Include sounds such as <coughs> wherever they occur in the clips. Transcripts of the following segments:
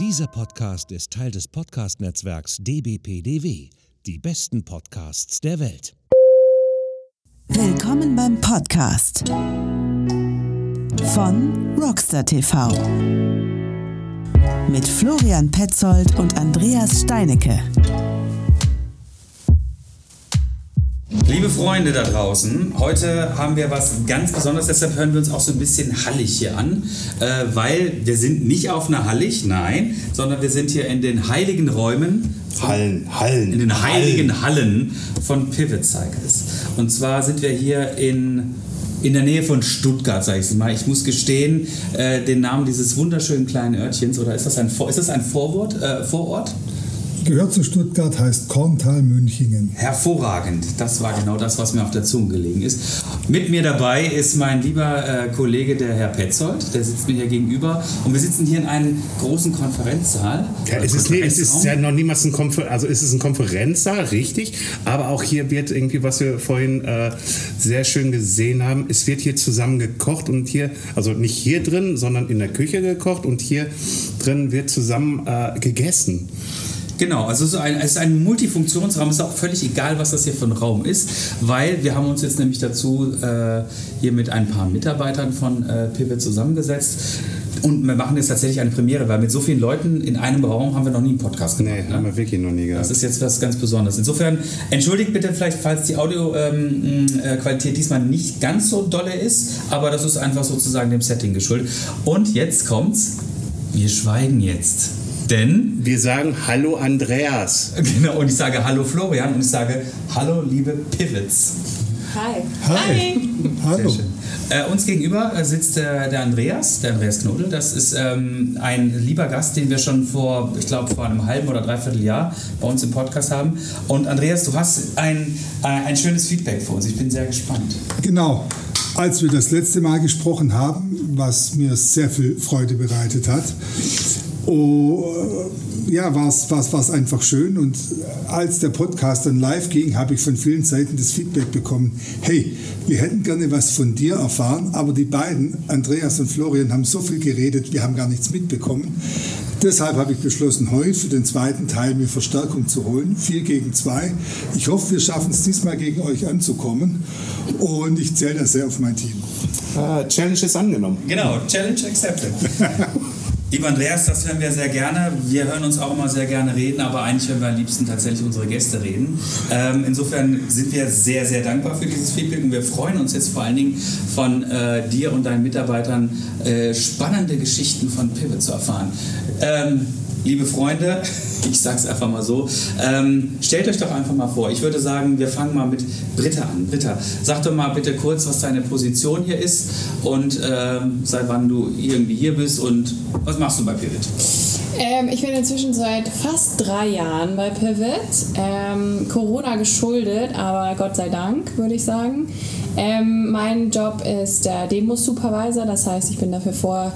Dieser Podcast ist Teil des Podcast-Netzwerks dbpdw, die besten Podcasts der Welt. Willkommen beim Podcast von Rockstar TV mit Florian Petzold und Andreas Steinecke. Liebe Freunde da draußen, heute haben wir was ganz Besonderes, deshalb hören wir uns auch so ein bisschen hallig hier an, äh, weil wir sind nicht auf einer Hallig, nein, sondern wir sind hier in den heiligen Räumen. von- Hallen, Hallen. In den heiligen Hallen von Pivot Cycles. Und zwar sind wir hier in, in der Nähe von Stuttgart, sage ich mal. Ich muss gestehen, äh, den Namen dieses wunderschönen kleinen Örtchens, oder ist das ein, ist das ein Vorwort, äh, Vorort? Gehört zu Stuttgart, heißt Korntal-Münchingen. Hervorragend. Das war genau das, was mir auf der Zunge gelegen ist. Mit mir dabei ist mein lieber äh, Kollege, der Herr Petzold. Der sitzt mir hier gegenüber. Und wir sitzen hier in einem großen Konferenzsaal. Ja, es, ist, es ist ja noch niemals ein Konfer also es ist ein Konferenzsaal, richtig. Aber auch hier wird irgendwie, was wir vorhin äh, sehr schön gesehen haben, es wird hier zusammen gekocht und hier, also nicht hier drin, sondern in der Küche gekocht und hier drin wird zusammen äh, gegessen. Genau, also es ist ein, es ist ein Multifunktionsraum. Es ist auch völlig egal, was das hier für ein Raum ist, weil wir haben uns jetzt nämlich dazu äh, hier mit ein paar Mitarbeitern von äh, Pivot zusammengesetzt. Und wir machen jetzt tatsächlich eine Premiere, weil mit so vielen Leuten in einem Raum haben wir noch nie einen Podcast gemacht. Nee, haben wir wirklich noch nie gehabt. Das ist jetzt was ganz Besonderes. Insofern entschuldigt bitte vielleicht, falls die Audioqualität diesmal nicht ganz so dolle ist, aber das ist einfach sozusagen dem Setting geschuldet. Und jetzt kommt's. Wir schweigen jetzt. Denn, Wir sagen Hallo Andreas. <laughs> genau, und ich sage Hallo Florian und ich sage Hallo liebe Pivots. Hi. Hi. Hallo. Äh, uns gegenüber äh, sitzt äh, der Andreas, der Andreas Knodel. Das ist ähm, ein lieber Gast, den wir schon vor, ich glaube, vor einem halben oder dreiviertel Jahr bei uns im Podcast haben. Und Andreas, du hast ein, äh, ein schönes Feedback für uns. Ich bin sehr gespannt. Genau. Als wir das letzte Mal gesprochen haben, was mir sehr viel Freude bereitet hat, oh, ja, war es einfach schön. Und als der Podcast dann live ging, habe ich von vielen Seiten das Feedback bekommen, hey, wir hätten gerne was von dir erfahren, aber die beiden, Andreas und Florian, haben so viel geredet, wir haben gar nichts mitbekommen. Deshalb habe ich beschlossen, heute für den zweiten Teil mir Verstärkung zu holen. Vier gegen zwei. Ich hoffe, wir schaffen es diesmal gegen euch anzukommen. Und ich zähle da sehr auf mein Team. Äh, Challenge ist angenommen. Genau, Challenge accepted. <laughs> Lieber Andreas, das hören wir sehr gerne. Wir hören uns auch immer sehr gerne reden, aber eigentlich hören wir am liebsten tatsächlich unsere Gäste reden. Ähm, insofern sind wir sehr, sehr dankbar für dieses Feedback und wir freuen uns jetzt vor allen Dingen von äh, dir und deinen Mitarbeitern äh, spannende Geschichten von Pivot zu erfahren. Ähm, liebe Freunde, <laughs> ich sag's einfach mal so, ähm, stellt euch doch einfach mal vor. Ich würde sagen, wir fangen mal mit Britta an. Britta, sag doch mal bitte kurz, was deine Position hier ist und ähm, seit wann du irgendwie hier bist und was machst du bei Pivot? Ähm, ich bin inzwischen seit fast drei Jahren bei Pivot. Ähm, Corona geschuldet, aber Gott sei Dank, würde ich sagen. Ähm, mein Job ist der Demo-Supervisor, das heißt, ich bin dafür vor,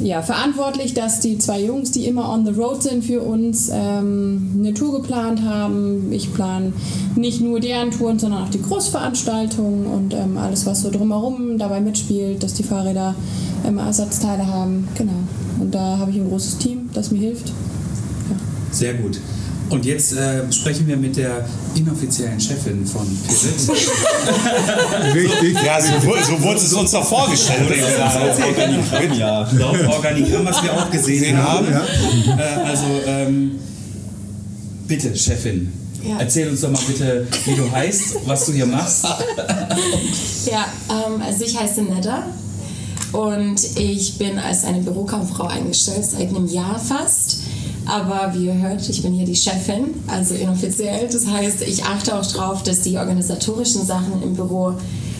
ja, verantwortlich, dass die zwei Jungs, die immer on the road sind für uns, ähm, eine Tour geplant haben. Ich plane nicht nur deren Touren, sondern auch die Großveranstaltungen und ähm, alles, was so drumherum dabei mitspielt, dass die Fahrräder immer Ersatzteile haben. Genau. Und da habe ich ein großes Team, das mir hilft. Sehr gut. Und jetzt äh, sprechen wir mit der inoffiziellen Chefin von Pivot. <laughs> Richtig. Ja, so, so wurde es uns doch vorgestellt. ja. Laut Organigramm, was wir auch gesehen haben. Äh, also, ähm, bitte, Chefin. Ja. Erzähl uns doch mal bitte, wie du heißt, was du hier machst. Ja, ähm, also ich heiße Nedda und ich bin als eine Bürokauffrau eingestellt, seit einem Jahr fast. Aber wie ihr hört, ich bin hier die Chefin, also inoffiziell. Das heißt, ich achte auch darauf, dass die organisatorischen Sachen im Büro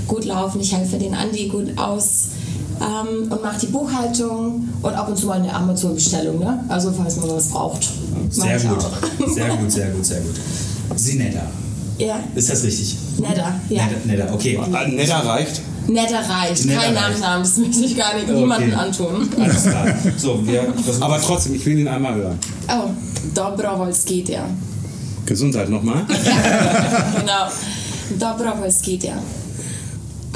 gut laufen. Ich helfe den Andi gut aus ähm, und mache die Buchhaltung und ab und zu mal eine Amazon-Bestellung. Ne? Also falls man was braucht. Sehr gut. auch. Sehr gut, sehr gut, sehr gut. Sineda. Ja, Ist das richtig? Nedda, ja. Nedda, Nedda, okay. Netter reicht. Nedda reicht, Nedda kein. Nachnamen, das möchte ich gar nicht Okay. niemandem antun. Alles klar. So, wir Aber trotzdem, ich will ihn einmal hören. Oh, Dobrowolskitia. Gesundheit nochmal. <laughs> genau. Dobrowolskitia. Kommt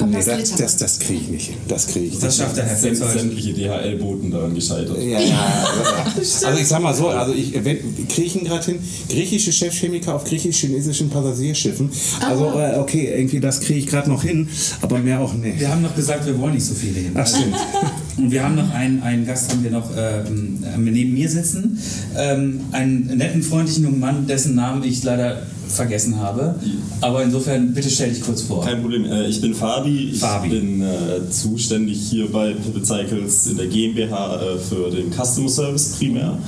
Nee, das, das, das kriege ich nicht hin. Das kriege ich Das nicht. schafft der Herr. Sämtliche DHL-Boten daran gescheitert. Ja, ja. Also, <laughs> also ich sag mal so, also ich wenn, kriege ich ihn gerade hin. Griechische Chefchemiker auf griechisch-chinesischen Passagierschiffen. Also äh, okay, irgendwie das kriege ich gerade noch hin, aber mehr auch nicht. Wir haben noch gesagt, wir wollen nicht so viele hin. Ach stimmt. <laughs> Und wir haben noch einen, einen Gast, haben wir noch ähm, haben wir neben mir sitzen. Ähm, einen netten, freundlichen jungen Mann, dessen Namen ich leider vergessen habe. Aber insofern, bitte stell dich kurz vor. Kein Problem. Äh, Ich bin Fabi. Ich Fabi. bin äh, zuständig hier bei Pivot Cycles in der GmbH äh, für den Customer Service primär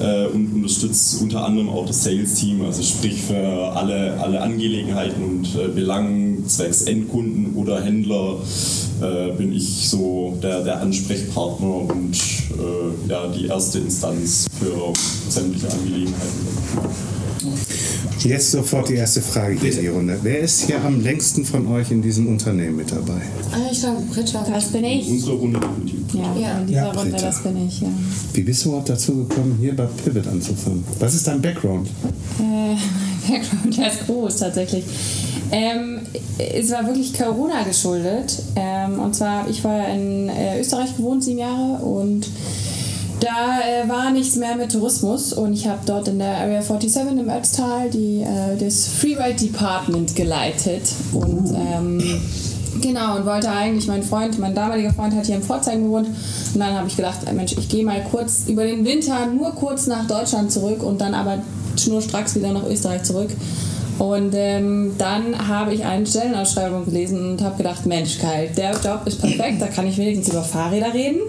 äh, und unterstütze unter anderem auch das Sales-Team, also sprich für alle, alle Angelegenheiten und Belangen zwecks Endkunden oder Händler äh, bin ich so der, der Ansprechpartner und äh, ja, die erste Instanz für sämtliche Angelegenheiten. Jetzt sofort die erste Frage hier in die Runde. Wer ist hier am längsten von euch in diesem Unternehmen mit dabei? Ah, ich glaube, Britta. Das bin ich. Unsere Runde definitiv. Ja, Ja. in dieser Ja, Runde, Britta. das bin ich, ja. Wie bist du überhaupt dazu gekommen, hier bei Pivot anzufangen? Was ist dein Background? Äh, <laughs> Background, der ist groß tatsächlich. Ähm, es war wirklich Corona geschuldet. Ähm, und zwar habe ich vorher in äh, Österreich gewohnt, sieben Jahre. Und da äh, war nichts mehr mit Tourismus. Und ich habe dort in der Area 47 im Ötztal die, äh, das Freeride Department geleitet. Und ähm, Genau, und wollte eigentlich, mein Freund, mein damaliger Freund hat hier in Pforzheim gewohnt. Und dann habe ich gedacht, äh, Mensch, ich gehe mal kurz über den Winter nur kurz nach Deutschland zurück und dann aber schnurstracks wieder nach Österreich zurück. Und ähm, dann habe ich eine Stellenausschreibung gelesen und habe gedacht, Mensch, geil, der Job ist perfekt, da kann ich wenigstens über Fahrräder reden.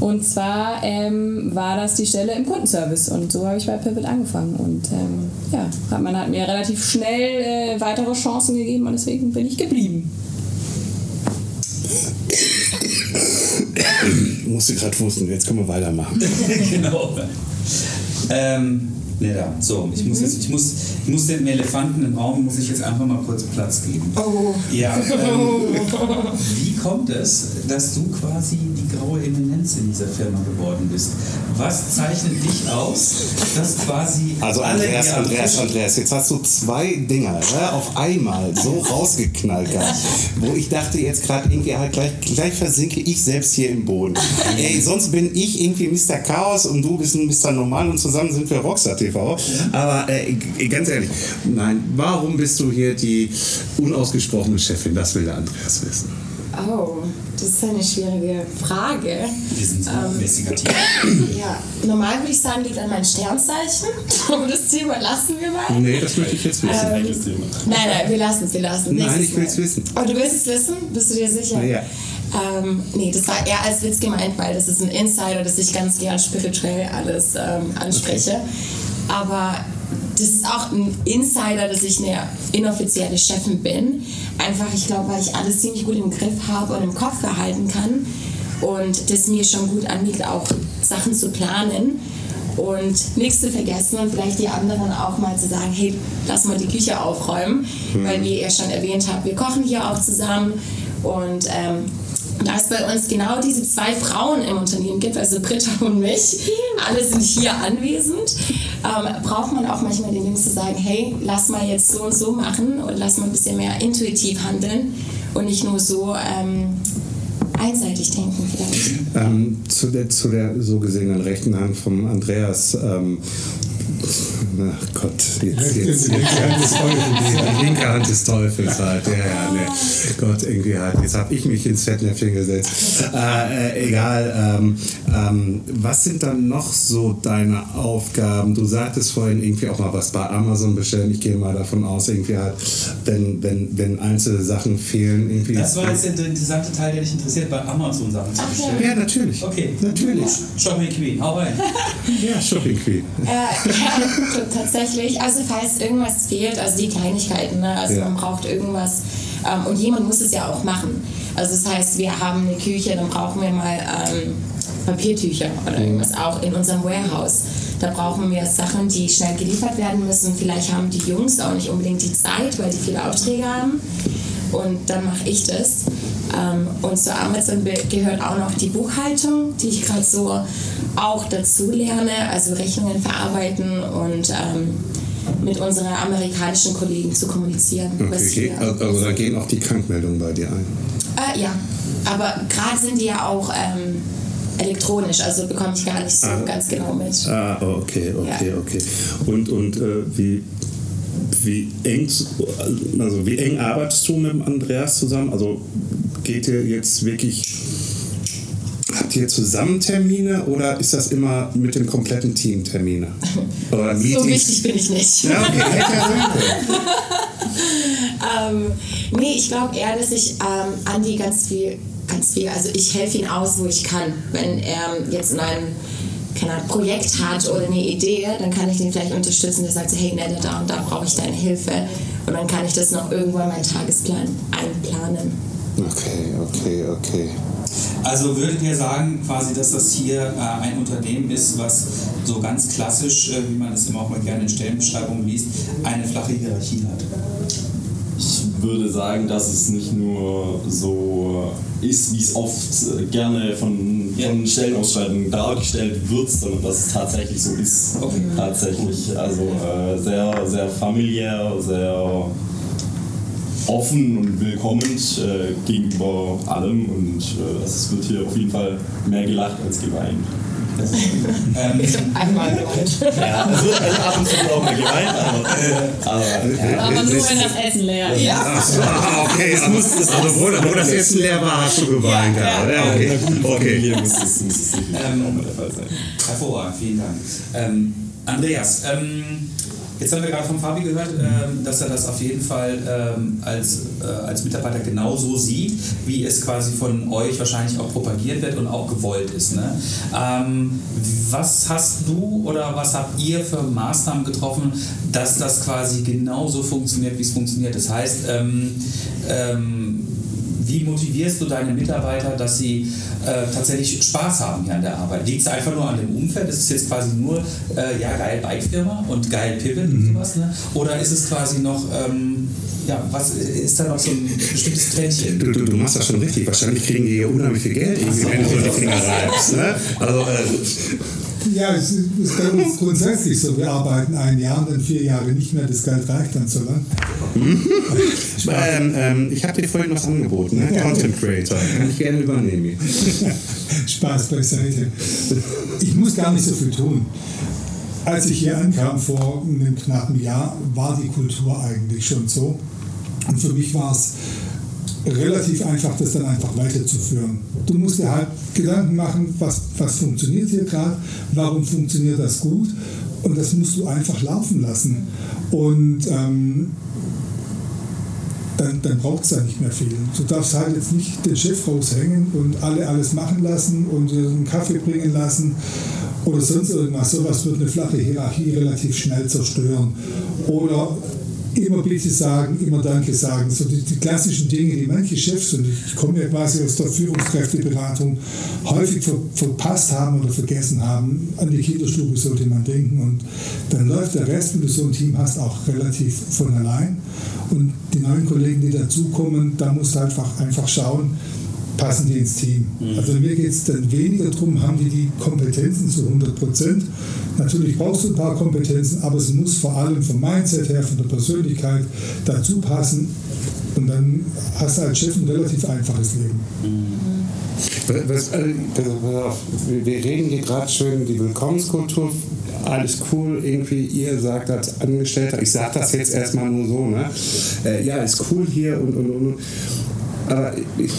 Und zwar ähm, war das die Stelle im Kundenservice und so habe ich bei Pivot angefangen. Und ähm, ja, hat, man hat mir relativ schnell äh, weitere Chancen gegeben und deswegen bin ich geblieben. Musste gerade wussten, jetzt können wir weitermachen. <laughs> genau. <laughs> Ähm, Neda, so, ich muss, jetzt, ich, muss, ich muss dem Elefanten im Raum, muss ich jetzt einfach mal kurz Platz geben. Oh. Ja, <laughs> ähm, wie kommt es, dass du quasi die graue Eminenz in dieser Firma geworden bist? Was zeichnet dich aus, dass quasi Also alle Andreas, Andreas, Andreas, jetzt hast du zwei Dinger ne, auf einmal so rausgeknallt gehabt, wo ich dachte jetzt gerade irgendwie halt gleich, gleich versinke ich selbst hier im Boden. Ey, sonst bin ich irgendwie Mr. Chaos und du bist ein Mr. Normal und zusammen sind wir Rockstar TV. Aber äh, ganz ehrlich, nein, warum bist du hier die unausgesprochene Chefin? Das will der Andreas wissen. Oh, das ist eine schwierige Frage. Wir sind so investigativ. <coughs> Ja, normal würde ich sagen, liegt an meinem Sternzeichen. Aber <laughs> das Thema lassen wir mal. Nee, das möchte ich jetzt wissen. Thema. Nein, nein, wir lassen es, wir lassen es. Nein, ich will es wissen. Oh, du willst es wissen? Bist du dir sicher? Ja. Ähm, nee, das war eher als Witz gemeint, weil das ist ein Insider, dass ich ganz gern spirituell alles ähm, anspreche. Aber das ist auch ein Insider, dass ich eine inoffizielle Chefin bin. Einfach, ich glaube, weil ich alles ziemlich gut im Griff habe und im Kopf behalten kann. Und das mir schon gut anliegt, auch Sachen zu planen und nichts zu vergessen und vielleicht die anderen auch mal zu sagen, hey, lass mal die Küche aufräumen, weil wie ihr schon erwähnt habt, wir kochen hier auch zusammen und ähm, da es bei uns genau diese zwei Frauen im Unternehmen gibt, also Britta und mich, alle sind hier anwesend, ähm, braucht man auch manchmal den Jungs zu sagen, hey, lass mal jetzt so und so machen und lass mal ein bisschen mehr intuitiv handeln und nicht nur so ähm, einseitig denken vielleicht. Ähm, zu, der, zu der so gesehenen rechten Hand vom Andreas. Ach Gott, jetzt, jetzt, Die linke Hand des Teufels. Die linke Hand des Teufels halt. Ja, ja, ne. Gott, irgendwie halt. Jetzt habe ich mich ins Fettnäpfchen gesetzt. Äh, äh, egal. Ähm, ähm, was sind dann noch so deine Aufgaben? Du sagtest vorhin irgendwie auch mal was bei Amazon bestellen. Ich gehe mal davon aus, irgendwie halt, wenn, wenn, wenn einzelne Sachen fehlen, irgendwie. Das war jetzt der interessante Teil, der dich interessiert, bei Amazon Sachen zu bestellen. ja, natürlich. Okay. Natürlich. Shopping Queen, hau rein. Ja, Shopping Queen. Äh, ja, <laughs> tatsächlich. Also falls irgendwas fehlt, also die Kleinigkeiten, ne? also Ja. man braucht irgendwas ähm, und jemand muss es ja auch machen. Also das heißt, wir haben eine Küche, dann brauchen wir mal ähm, Papiertücher oder irgendwas auch in unserem Warehouse. Da brauchen wir Sachen, die schnell geliefert werden müssen. Vielleicht haben die Jungs auch nicht unbedingt die Zeit, weil die viele Aufträge haben. Und dann mache ich das. Ähm, und zu Amazon gehört auch noch die Buchhaltung, die ich gerade so auch dazu lerne, also Rechnungen verarbeiten und ähm, mit unseren amerikanischen Kollegen zu kommunizieren. Okay, also da gehen auch die Krankmeldungen bei dir ein. Äh, ja, aber gerade sind die ja auch ähm, elektronisch, also bekomme ich gar nicht so Ah. ganz genau mit. Ah, okay, okay, Ja. okay. Und, und äh, wie, wie, eng, also wie eng arbeitest du mit dem Andreas zusammen? Also geht ihr jetzt wirklich, habt ihr zusammen Termine oder ist das immer mit dem kompletten Team Termine? Oder <laughs> So wichtig bin ich nicht. Ja, okay, hätte ja sein können. <laughs> ähm, nee, ich glaube eher, dass ich ähm, Andi ganz viel, ganz viel, also ich helfe ihm aus, wo ich kann. Wenn er jetzt in einem keine Ahnung, Projekt hat oder eine Idee, dann kann ich den vielleicht unterstützen. Der sagt so, hey, Nette, da und da brauche ich deine Hilfe. Und dann kann ich das noch irgendwo in meinen Tagesplan einplanen. Okay, okay, okay. Also würdet ihr sagen, quasi, dass das hier äh, ein Unternehmen ist, was so ganz klassisch, äh, wie man es immer auch mal gerne in Stellenbeschreibungen liest, eine flache Hierarchie hat? Ich würde sagen, dass es nicht nur so ist, wie es oft äh, gerne von, von Stellenausschreibungen dargestellt wird, sondern dass es tatsächlich so ist. Okay. Tatsächlich, also äh, sehr, sehr familiär, sehr offen und willkommend äh, gegenüber allem und äh, es wird hier auf jeden Fall mehr gelacht als geweint. Ähm, Einmal <laughs> gemeint. Ja, <laughs> es wird also ab und zu auch mal geweint, aber, aber Aber nur, wenn das Essen leer ist. Ah, okay, also, also wo, wo das Essen leer war, hast du geweint. Ja, ja, okay. okay. hier muss es, muss es Ähm, auch mal der Fall sein. Hervorragend, vielen Dank. Ähm, Andreas, ähm, jetzt haben wir gerade von Fabi gehört, ähm, dass er das auf jeden Fall ähm, als, äh, als Mitarbeiter genauso sieht, wie es quasi von euch wahrscheinlich auch propagiert wird und auch gewollt ist. Ne? Ähm, was hast du oder was habt ihr für Maßnahmen getroffen, dass das quasi genauso funktioniert, wie es funktioniert? Das heißt, ähm, ähm, wie motivierst du deine Mitarbeiter, dass sie äh, tatsächlich Spaß haben hier an der Arbeit? Liegt es einfach nur an dem Umfeld? Ist es jetzt quasi nur, äh, ja, geil Bike-Firma und geil Pivot und sowas? Ne? Oder ist es quasi noch, ähm, ja, was ist da noch so ein bestimmtes Trendchen? Du, du, du machst das schon richtig. Wahrscheinlich kriegen die hier unheimlich viel Geld, irgendwie, wenn du so die Finger reibst. Ne? Also, äh, Ja, es ist bei uns <laughs> grundsätzlich so. Wir arbeiten ein Jahr und dann vier Jahre nicht mehr. Das Geld reicht dann so lang. ähm, ähm, ich habe dir vorhin was angeboten, ne? Content Creator. Kann ich gerne übernehmen. <laughs> Spaß beiseite. Ich muss gar nicht so viel tun. Als ich hier ankam vor einem knappen Jahr, war die Kultur eigentlich schon so. Und für mich war es relativ einfach, das dann einfach weiterzuführen. Du musst dir halt Gedanken machen, was, was funktioniert hier gerade, warum funktioniert das gut und das musst du einfach laufen lassen. Und ähm, dann, dann braucht es da nicht mehr viel. Du darfst halt jetzt nicht den Chef raushängen und alle alles machen lassen und einen Kaffee bringen lassen oder sonst irgendwas. Sowas wird eine flache Hierarchie relativ schnell zerstören. Oder immer bitte sagen, immer Danke sagen. So die, die klassischen Dinge, die manche Chefs, und ich, komme ja quasi aus der Führungskräfteberatung, häufig ver, verpasst haben oder vergessen haben. An die Kinderstube sollte man denken. Und dann läuft der Rest, wenn du so ein Team hast, auch relativ von allein. Und die neuen Kollegen, die dazukommen, da musst du einfach, einfach schauen, passen die ins Team. Also mir geht es dann weniger darum, haben die die Kompetenzen zu 100 Prozent. Natürlich brauchst du ein paar Kompetenzen, aber es muss vor allem vom Mindset her, von der Persönlichkeit dazu passen. Und dann hast du als Chef ein relativ einfaches Leben. Was, äh, wir reden hier gerade schön die Willkommenskultur, alles cool, irgendwie, ihr sagt als Angestellter, ich sage das jetzt erstmal nur so, ne? Äh, ja, ist cool hier und und und. Aber ich,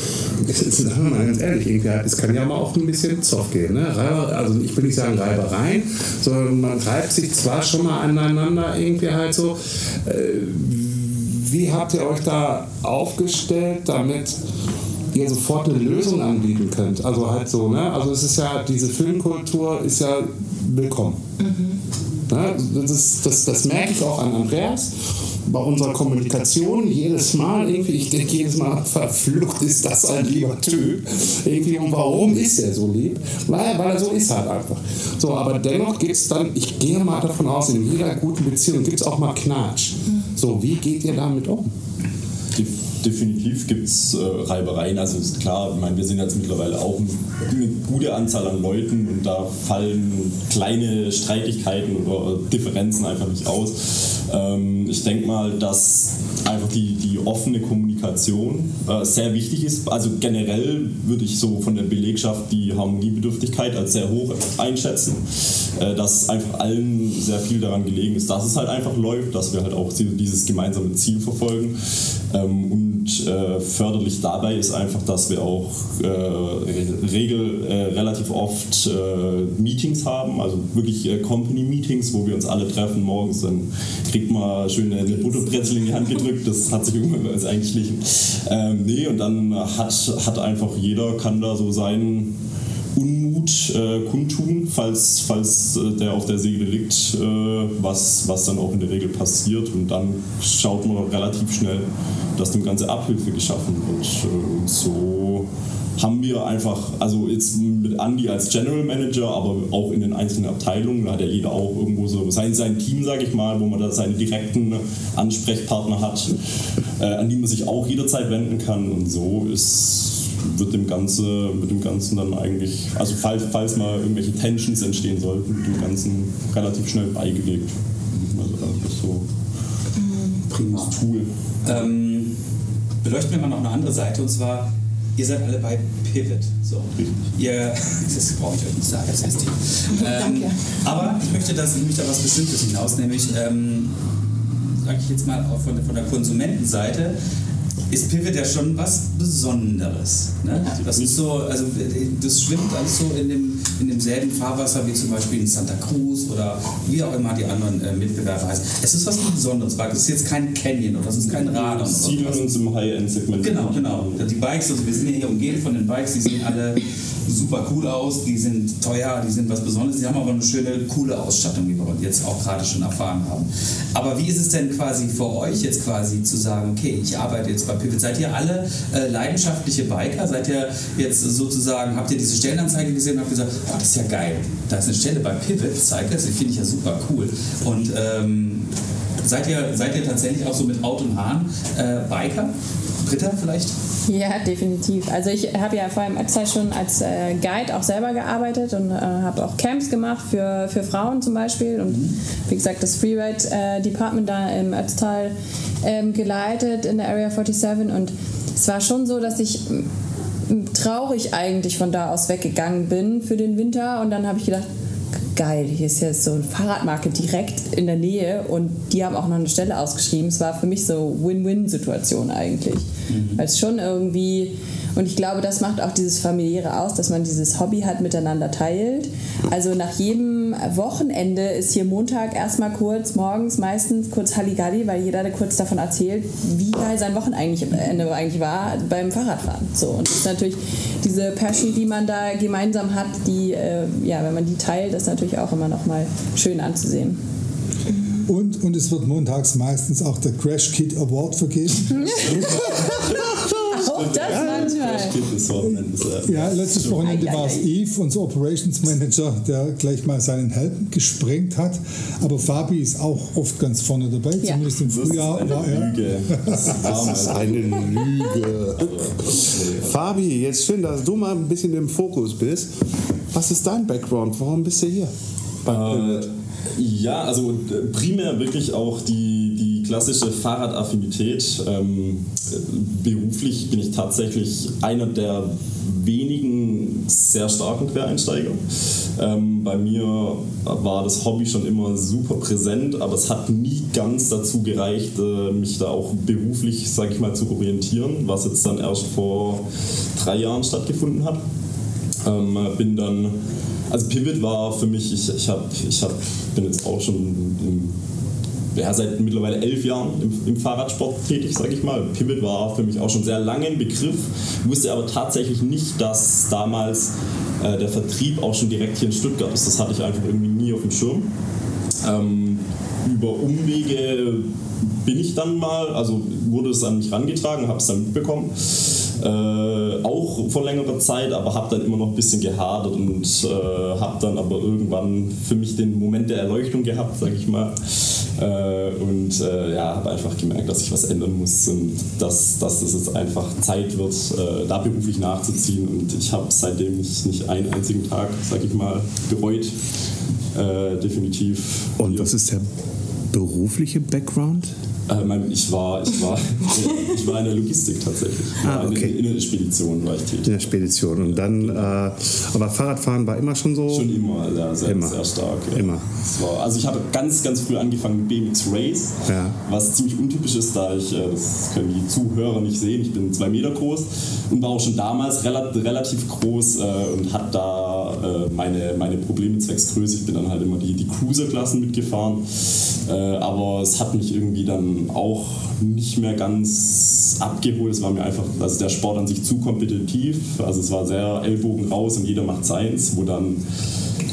sagen wir mal ganz ehrlich, es kann ja mal auch ein bisschen Zoff gehen. Ne? Also ich will nicht sagen Reibereien, sondern man reibt sich zwar schon mal aneinander irgendwie halt so. Äh, wie habt ihr euch da aufgestellt, damit ihr sofort eine Lösung anbieten könnt? Also halt so, ne? Also es ist ja, diese Filmkultur ist ja willkommen. Ne? Das, das, das merke ich auch an Andreas. Bei unserer Kommunikation jedes Mal irgendwie, ich denke jedes Mal, <laughs> verflucht ist das ein lieber Typ. Irgendwie, und warum ist er so lieb? Weil, weil er so ist halt einfach. So, aber dennoch gibt es dann, ich gehe mal davon aus, in jeder guten Beziehung gibt es auch mal Knatsch. So, wie geht ihr damit um? De- Definitiv gibt es äh, Reibereien. Also ist klar, ich meine, wir sind jetzt mittlerweile auch eine gute Anzahl an Leuten und da fallen kleine Streitigkeiten oder Differenzen einfach nicht aus. Ähm, ich denke mal, dass einfach die, die offene Kommunikation äh, sehr wichtig ist. Also generell würde ich so von der Belegschaft die Harmoniebedürftigkeit als sehr hoch einschätzen. Äh, dass einfach allen sehr viel daran gelegen ist, dass es halt einfach läuft, dass wir halt auch dieses gemeinsame Ziel verfolgen. Ähm, und äh, förderlich dabei ist einfach, dass wir auch äh, regel, äh, relativ oft äh, Meetings haben, also wirklich äh, Company-Meetings, wo wir uns alle treffen morgens. Dann kriegt man schön eine Butterbrezel in die Hand gedrückt, das hat sich irgendwann uns eingeschlichen. Ähm, nee, und dann hat, hat einfach jeder, kann da so seinen Unmut äh, kundtun, falls, falls äh, der auf der Seele liegt, äh, was, was dann auch in der Regel passiert. Und dann schaut man relativ schnell, dass dem Ganze Abhilfe geschaffen wird. Äh, und so haben wir einfach, also jetzt mit Andy als General Manager, aber auch in den einzelnen Abteilungen, da hat ja jeder auch irgendwo so sein, sein Team, sage ich mal, wo man da seine direkten Ansprechpartner hat, äh, an die man sich auch jederzeit wenden kann. Und so ist wird dem, Ganze, wird dem Ganzen dann eigentlich, also falls, falls mal irgendwelche Tensions entstehen sollten, wird dem Ganzen relativ schnell beigelegt. Also das ist so Prima. das Tool. Ähm, beleuchten wir mal noch eine andere Seite und zwar, ihr seid alle bei Pivot. So. Ihr, <laughs> das brauche ich euch nicht sagen, das heißt die. <laughs> Ähm, Danke. aber ich möchte das, nämlich da was Bestimmtes hinaus, nämlich, ähm, sage ich jetzt mal auch von, von der Konsumentenseite, ist Pivot ja schon was Besonderes. Ne? Das ist so, also das schwimmt alles so in, dem, in demselben Fahrwasser wie zum Beispiel in Santa Cruz oder wie auch immer die anderen äh, Mitbewerber heißen. Es ist was Besonderes, weil das ist jetzt kein Canyon oder das ist kein oder siedeln sowas. uns im High-End-Segment. Genau, genau. Die Bikes, also wir sind ja hier umgeben von den Bikes, die sehen alle super cool aus, die sind teuer, die sind was Besonderes, die haben aber eine schöne, coole Ausstattung, wie wir jetzt auch gerade schon erfahren haben. Aber wie ist es denn quasi für euch jetzt quasi zu sagen, okay, ich arbeite jetzt bei Pivot. Seid ihr alle äh, leidenschaftliche Biker? Seid ihr jetzt sozusagen, habt ihr diese Stellenanzeige gesehen und habt gesagt, oh, das ist ja geil, da ist eine Stelle bei Pivot, zeigt das, finde ich ja super cool. Und ähm, seid, ihr, seid ihr tatsächlich auch so mit Haut und Haaren äh, Biker? Britta vielleicht? <laughs> Ja, definitiv. Also ich habe ja vor allem Ötztal schon als äh, Guide auch selber gearbeitet und äh, habe auch Camps gemacht für, für Frauen zum Beispiel und wie gesagt das Freeride äh, Department da im Ötztal ähm, geleitet in der Area 47 und es war schon so, dass ich traurig eigentlich von da aus weggegangen bin für den Winter und dann habe ich gedacht, geil, hier ist jetzt so ein Fahrradmarke direkt in der Nähe und die haben auch noch eine Stelle ausgeschrieben. Es war für mich so Win-Win-Situation eigentlich. Weil es schon irgendwie, und ich glaube, das macht auch dieses familiäre aus, dass man dieses Hobby hat, miteinander teilt. Also nach jedem Wochenende ist hier Montag erstmal kurz, morgens meistens kurz Halligalli, weil jeder kurz davon erzählt, wie geil sein Wochenende eigentlich war beim Fahrradfahren. So, und das ist natürlich diese Passion, die man da gemeinsam hat, die, äh, ja, wenn man die teilt, ist natürlich auch immer noch mal schön anzusehen. Und, und es wird montags meistens auch der Crash Kit Award vergeben. <laughs> Auch das manchmal. Wochenendes. äh, Ja, letztes Wochenende war es. Eve, unser Operations Manager, der gleich mal seinen Helm gesprengt hat. Aber Fabi ist auch oft ganz vorne dabei, Ja. zumindest im Das ist Frühjahr eine war er. Lüge. Das ist eine Lüge. Fabi, jetzt schön, dass du mal ein bisschen im Fokus bist. Was ist dein Background? Warum bist du hier? Pivot? Ja, also äh, primär wirklich auch die, die klassische Fahrradaffinität. Ähm, äh, beruflich bin ich tatsächlich einer der wenigen sehr starken Quereinsteiger. Ähm, bei mir war das Hobby schon immer super präsent, aber es hat nie ganz dazu gereicht, äh, mich da auch beruflich, sage ich mal, zu orientieren, was jetzt dann erst vor drei Jahren stattgefunden hat. Ähm, bin dann, also Pivot war für mich, ich, ich, hab, ich hab, bin jetzt auch schon im, ja, seit mittlerweile elf Jahren im, im Fahrradsport tätig, sage ich mal. Pivot war für mich auch schon sehr lange ein Begriff, wusste aber tatsächlich nicht, dass damals äh, der Vertrieb auch schon direkt hier in Stuttgart ist. Das hatte ich einfach irgendwie nie auf dem Schirm. Ähm, über Umwege bin ich dann mal, also wurde es an mich rangetragen, habe es dann mitbekommen. Äh, auch vor längerer Zeit, aber habe dann immer noch ein bisschen gehadert und äh, habe dann aber irgendwann für mich den Moment der Erleuchtung gehabt, sage ich mal. Äh, und äh, ja, habe einfach gemerkt, dass ich was ändern muss und dass, dass es jetzt einfach Zeit wird, äh, da beruflich nachzuziehen. Und ich habe seitdem nicht, nicht einen einzigen Tag, sage ich mal, bereut. Definitiv. Und was ist der berufliche Background? Äh, ich, war, ich, war, <laughs> ich war in der Logistik tatsächlich. Ich Ah, okay. in, in der Spedition war ich In tätig. der Spedition. Und dann, äh, aber Fahrradfahren war immer schon so. Schon immer, ja, sehr, Immer. sehr stark. Ja. Immer. War, also ich habe ganz, ganz früh angefangen mit BMX Race, Ja. was ziemlich untypisch ist, da ich, äh, das können die Zuhörer nicht sehen, ich bin zwei Meter groß und war auch schon damals relativ, groß äh, und hatte da äh, meine, meine Probleme zwecks Größe. Ich bin dann halt immer die, die Cruiser-Klassen mitgefahren, äh, aber es hat mich irgendwie dann auch nicht mehr ganz abgeholt. Es war mir einfach, also der Sport an sich zu kompetitiv, also es war sehr Ellbogen raus und jeder macht seins, wo dann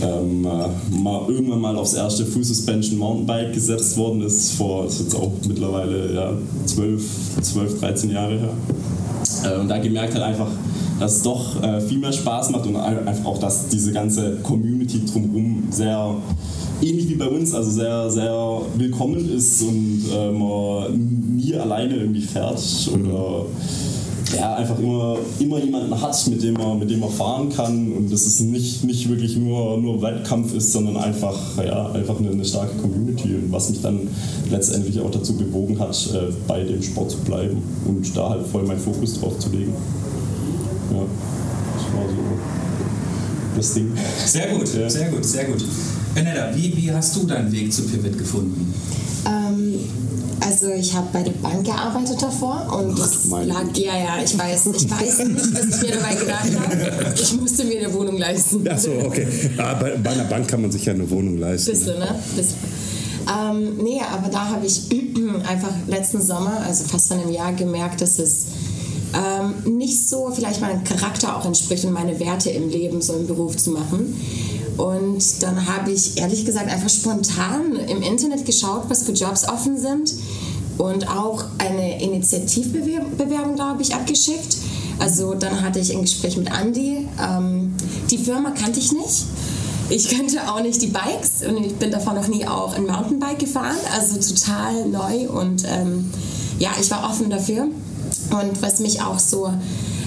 ähm, äh, mal irgendwann mal aufs erste Full Suspension Mountainbike gesetzt worden ist, vor das ist jetzt auch mittlerweile ja, 12, 12, 13 Jahre her. Äh, und da gemerkt halt einfach, dass es doch äh, viel mehr Spaß macht und ein- einfach auch, dass diese ganze Community drumherum sehr ähnlich wie bei uns, also sehr, sehr willkommen ist und äh, man nie alleine irgendwie fährt oder ja, einfach immer, immer jemanden hat, mit dem man, mit dem man fahren kann und dass es nicht, nicht wirklich nur, nur Wettkampf ist, sondern einfach, ja, einfach eine, eine starke Community und was mich dann letztendlich auch dazu bewogen hat, äh, bei dem Sport zu bleiben und da halt voll meinen Fokus drauf zu legen. Ja, das war so das Ding. Sehr gut, Ja. sehr gut, sehr gut. Benetta, wie, wie hast du deinen Weg zu Pivot gefunden? Ähm, also ich habe bei der Bank gearbeitet davor und das meine lag, ja, ja, ich weiß, ich weiß nicht, was ich mir dabei gedacht habe. Ich musste mir eine Wohnung leisten. Ach so, okay. Ah, bei, bei einer Bank kann man sich ja eine Wohnung leisten. Bisschen, ne? Bisschen. Ähm, nee, aber da habe ich <clears throat> einfach letzten Sommer, also fast vor einem Jahr, gemerkt, dass es ähm, nicht so vielleicht meinem Charakter auch entspricht und meine Werte im Leben so einen Beruf zu machen. Und dann habe ich ehrlich gesagt einfach spontan im Internet geschaut, was für Jobs offen sind und auch eine Initiativbewerbung, glaube ich, abgeschickt. Also dann hatte ich ein Gespräch mit Andy. Ähm, die Firma kannte ich nicht. Ich kannte auch nicht die Bikes und ich bin davor noch nie auch ein Mountainbike gefahren, also total neu und ähm, ja, ich war offen dafür. Und was mich auch so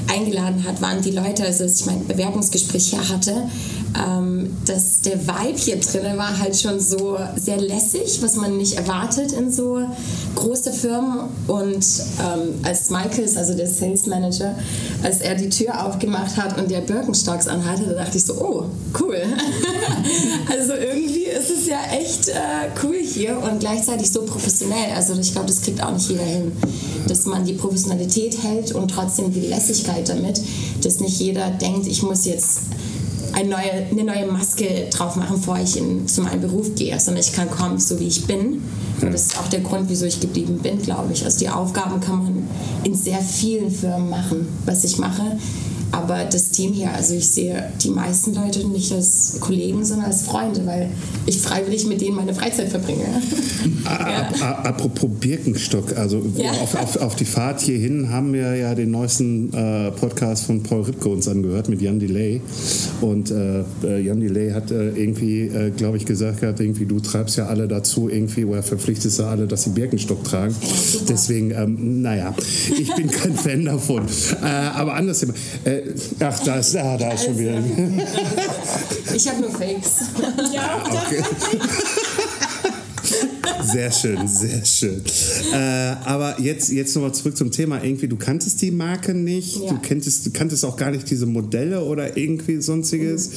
eingeladen hat, waren die Leute, also als ich mein Bewerbungsgespräch hier hatte, ähm, dass der Vibe hier drinnen war halt schon so sehr lässig, was man nicht erwartet in so große Firmen. Und ähm, als Michaels, also der Sales Manager, als er die Tür aufgemacht hat und der Birkenstocks anhatte, da dachte ich so, oh, cool. <laughs> also irgendwie ist es ja echt äh, cool hier und gleichzeitig so professionell. Also ich glaube, das kriegt auch nicht jeder hin, dass man die Professionalität hält und trotzdem die Lässigkeit damit, dass nicht jeder denkt, ich muss jetzt eine neue, eine neue Maske drauf machen, bevor ich in, zu meinem Beruf gehe, sondern ich kann kommen, so wie ich bin. Und das ist auch der Grund, wieso ich geblieben bin, glaube ich. Also die Aufgaben kann man in sehr vielen Firmen machen, was ich mache. Aber das Team hier, also ich sehe die meisten Leute nicht als Kollegen, sondern als Freunde, weil ich freiwillig mit denen meine Freizeit verbringe. <laughs> A- a- Apropos Birkenstock, also Ja. auf, auf, auf die Fahrt hierhin haben wir ja den neuesten äh, Podcast von Paul Ripke uns angehört mit Jan Delay. Und äh, äh, Jan Delay hat äh, irgendwie, äh, glaube ich, gesagt gehabt, irgendwie, du treibst ja alle dazu, irgendwie, oder verpflichtest ja alle, dass sie Birkenstock tragen. super. Deswegen, ähm, naja, ich bin kein <laughs> Fan davon. Äh, aber anders Thema. Äh, ach, da ist, ah, da ist schon wieder. Ich habe nur Fakes. Ja, Okay. <laughs> Sehr schön, sehr schön. Äh, aber jetzt, jetzt nochmal zurück zum Thema. Irgendwie, du kanntest die Marke nicht, Ja. du, kanntest, du kanntest auch gar nicht diese Modelle oder irgendwie sonstiges.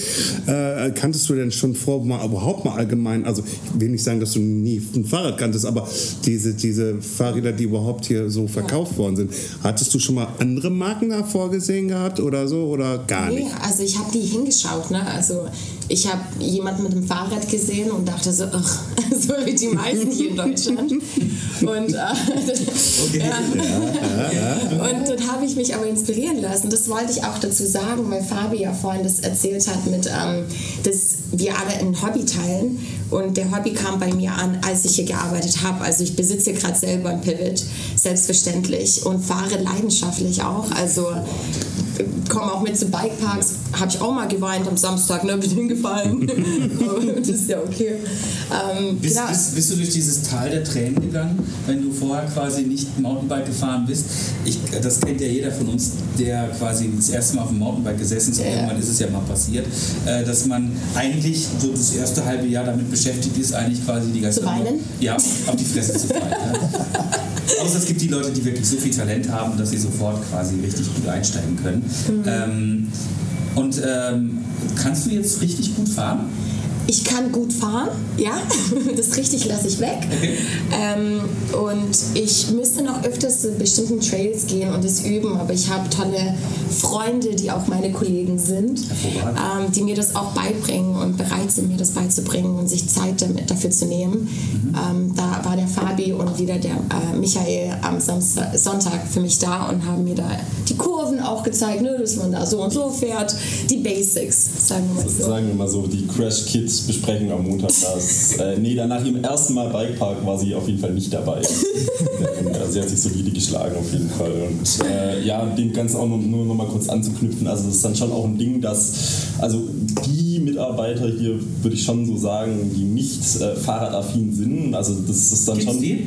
Äh, kanntest du denn schon vor, mal, überhaupt mal allgemein, also ich will nicht sagen, dass du nie ein Fahrrad kanntest, aber diese, diese Fahrräder, die überhaupt hier so verkauft worden sind, hattest du schon mal andere Marken da vorgesehen gehabt oder so oder gar Nee, nicht? also ich habe die hingeschaut, ne? Also ich habe jemanden mit dem Fahrrad gesehen und dachte so, ach, <laughs> so wie die meisten hier in Deutschland. Und, äh, <laughs> ja. und dann habe ich mich aber inspirieren lassen. Das wollte ich auch dazu sagen, weil Fabi ja vorhin das erzählt hat, mit, ähm, dass wir alle ein Hobby teilen. Und der Hobby kam bei mir an, als ich hier gearbeitet habe. Also ich besitze gerade selber ein Pivot, selbstverständlich. Und fahre leidenschaftlich auch. Also komme auch mit zu Bikeparks. Habe ich auch mal geweint am Samstag, ne? <laughs> Bin hingefallen. <laughs> Das ist ja okay. Ähm, Bist, bist, bist du durch dieses Tal der Tränen gegangen, wenn du vorher quasi nicht Mountainbike gefahren bist? Ich, das kennt ja jeder von uns, der quasi das erste Mal auf dem Mountainbike gesessen ist. Ja. Irgendwann ist es ja mal passiert, äh, dass man eigentlich so das erste halbe Jahr damit beschäftigt ist, eigentlich quasi die ganze Zu weinen? Ja, auf die Fresse zu fallen. <laughs> Außer es gibt die Leute, die wirklich so viel Talent haben, dass sie sofort quasi richtig gut einsteigen können. Mhm. Ähm, und ähm, kannst du jetzt richtig gut fahren? Ich kann gut fahren, ja, <laughs> das richtig lasse ich weg. Ähm, und ich müsste noch öfters zu bestimmten Trails gehen und das üben, aber ich habe tolle Freunde, die auch meine Kollegen sind, ähm, die mir das auch beibringen und bereit sind, mir das beizubringen und sich Zeit damit, dafür zu nehmen. Ähm, da war der Fabi und wieder der äh, Michael am Samstag, Sonntag für mich da und haben mir da die Kurven auch gezeigt, ne, dass man da so und so fährt, die Basics, sagen wir mal so. Sagen wir mal so, die Crash Kids Besprechung am Montag. Das, äh, nee, dann nach ihrem ersten Mal Bikepark war sie auf jeden Fall nicht dabei. <laughs> Äh, sie hat sich solide geschlagen auf jeden Fall. Und äh, ja, dem Ganzen auch nur, nur noch mal kurz anzuknüpfen. Also das ist dann schon auch ein Ding, dass also die Mitarbeiter hier, würde ich schon so sagen, die nicht äh, fahrradaffin sind, also das ist dann Gibt's schon... die?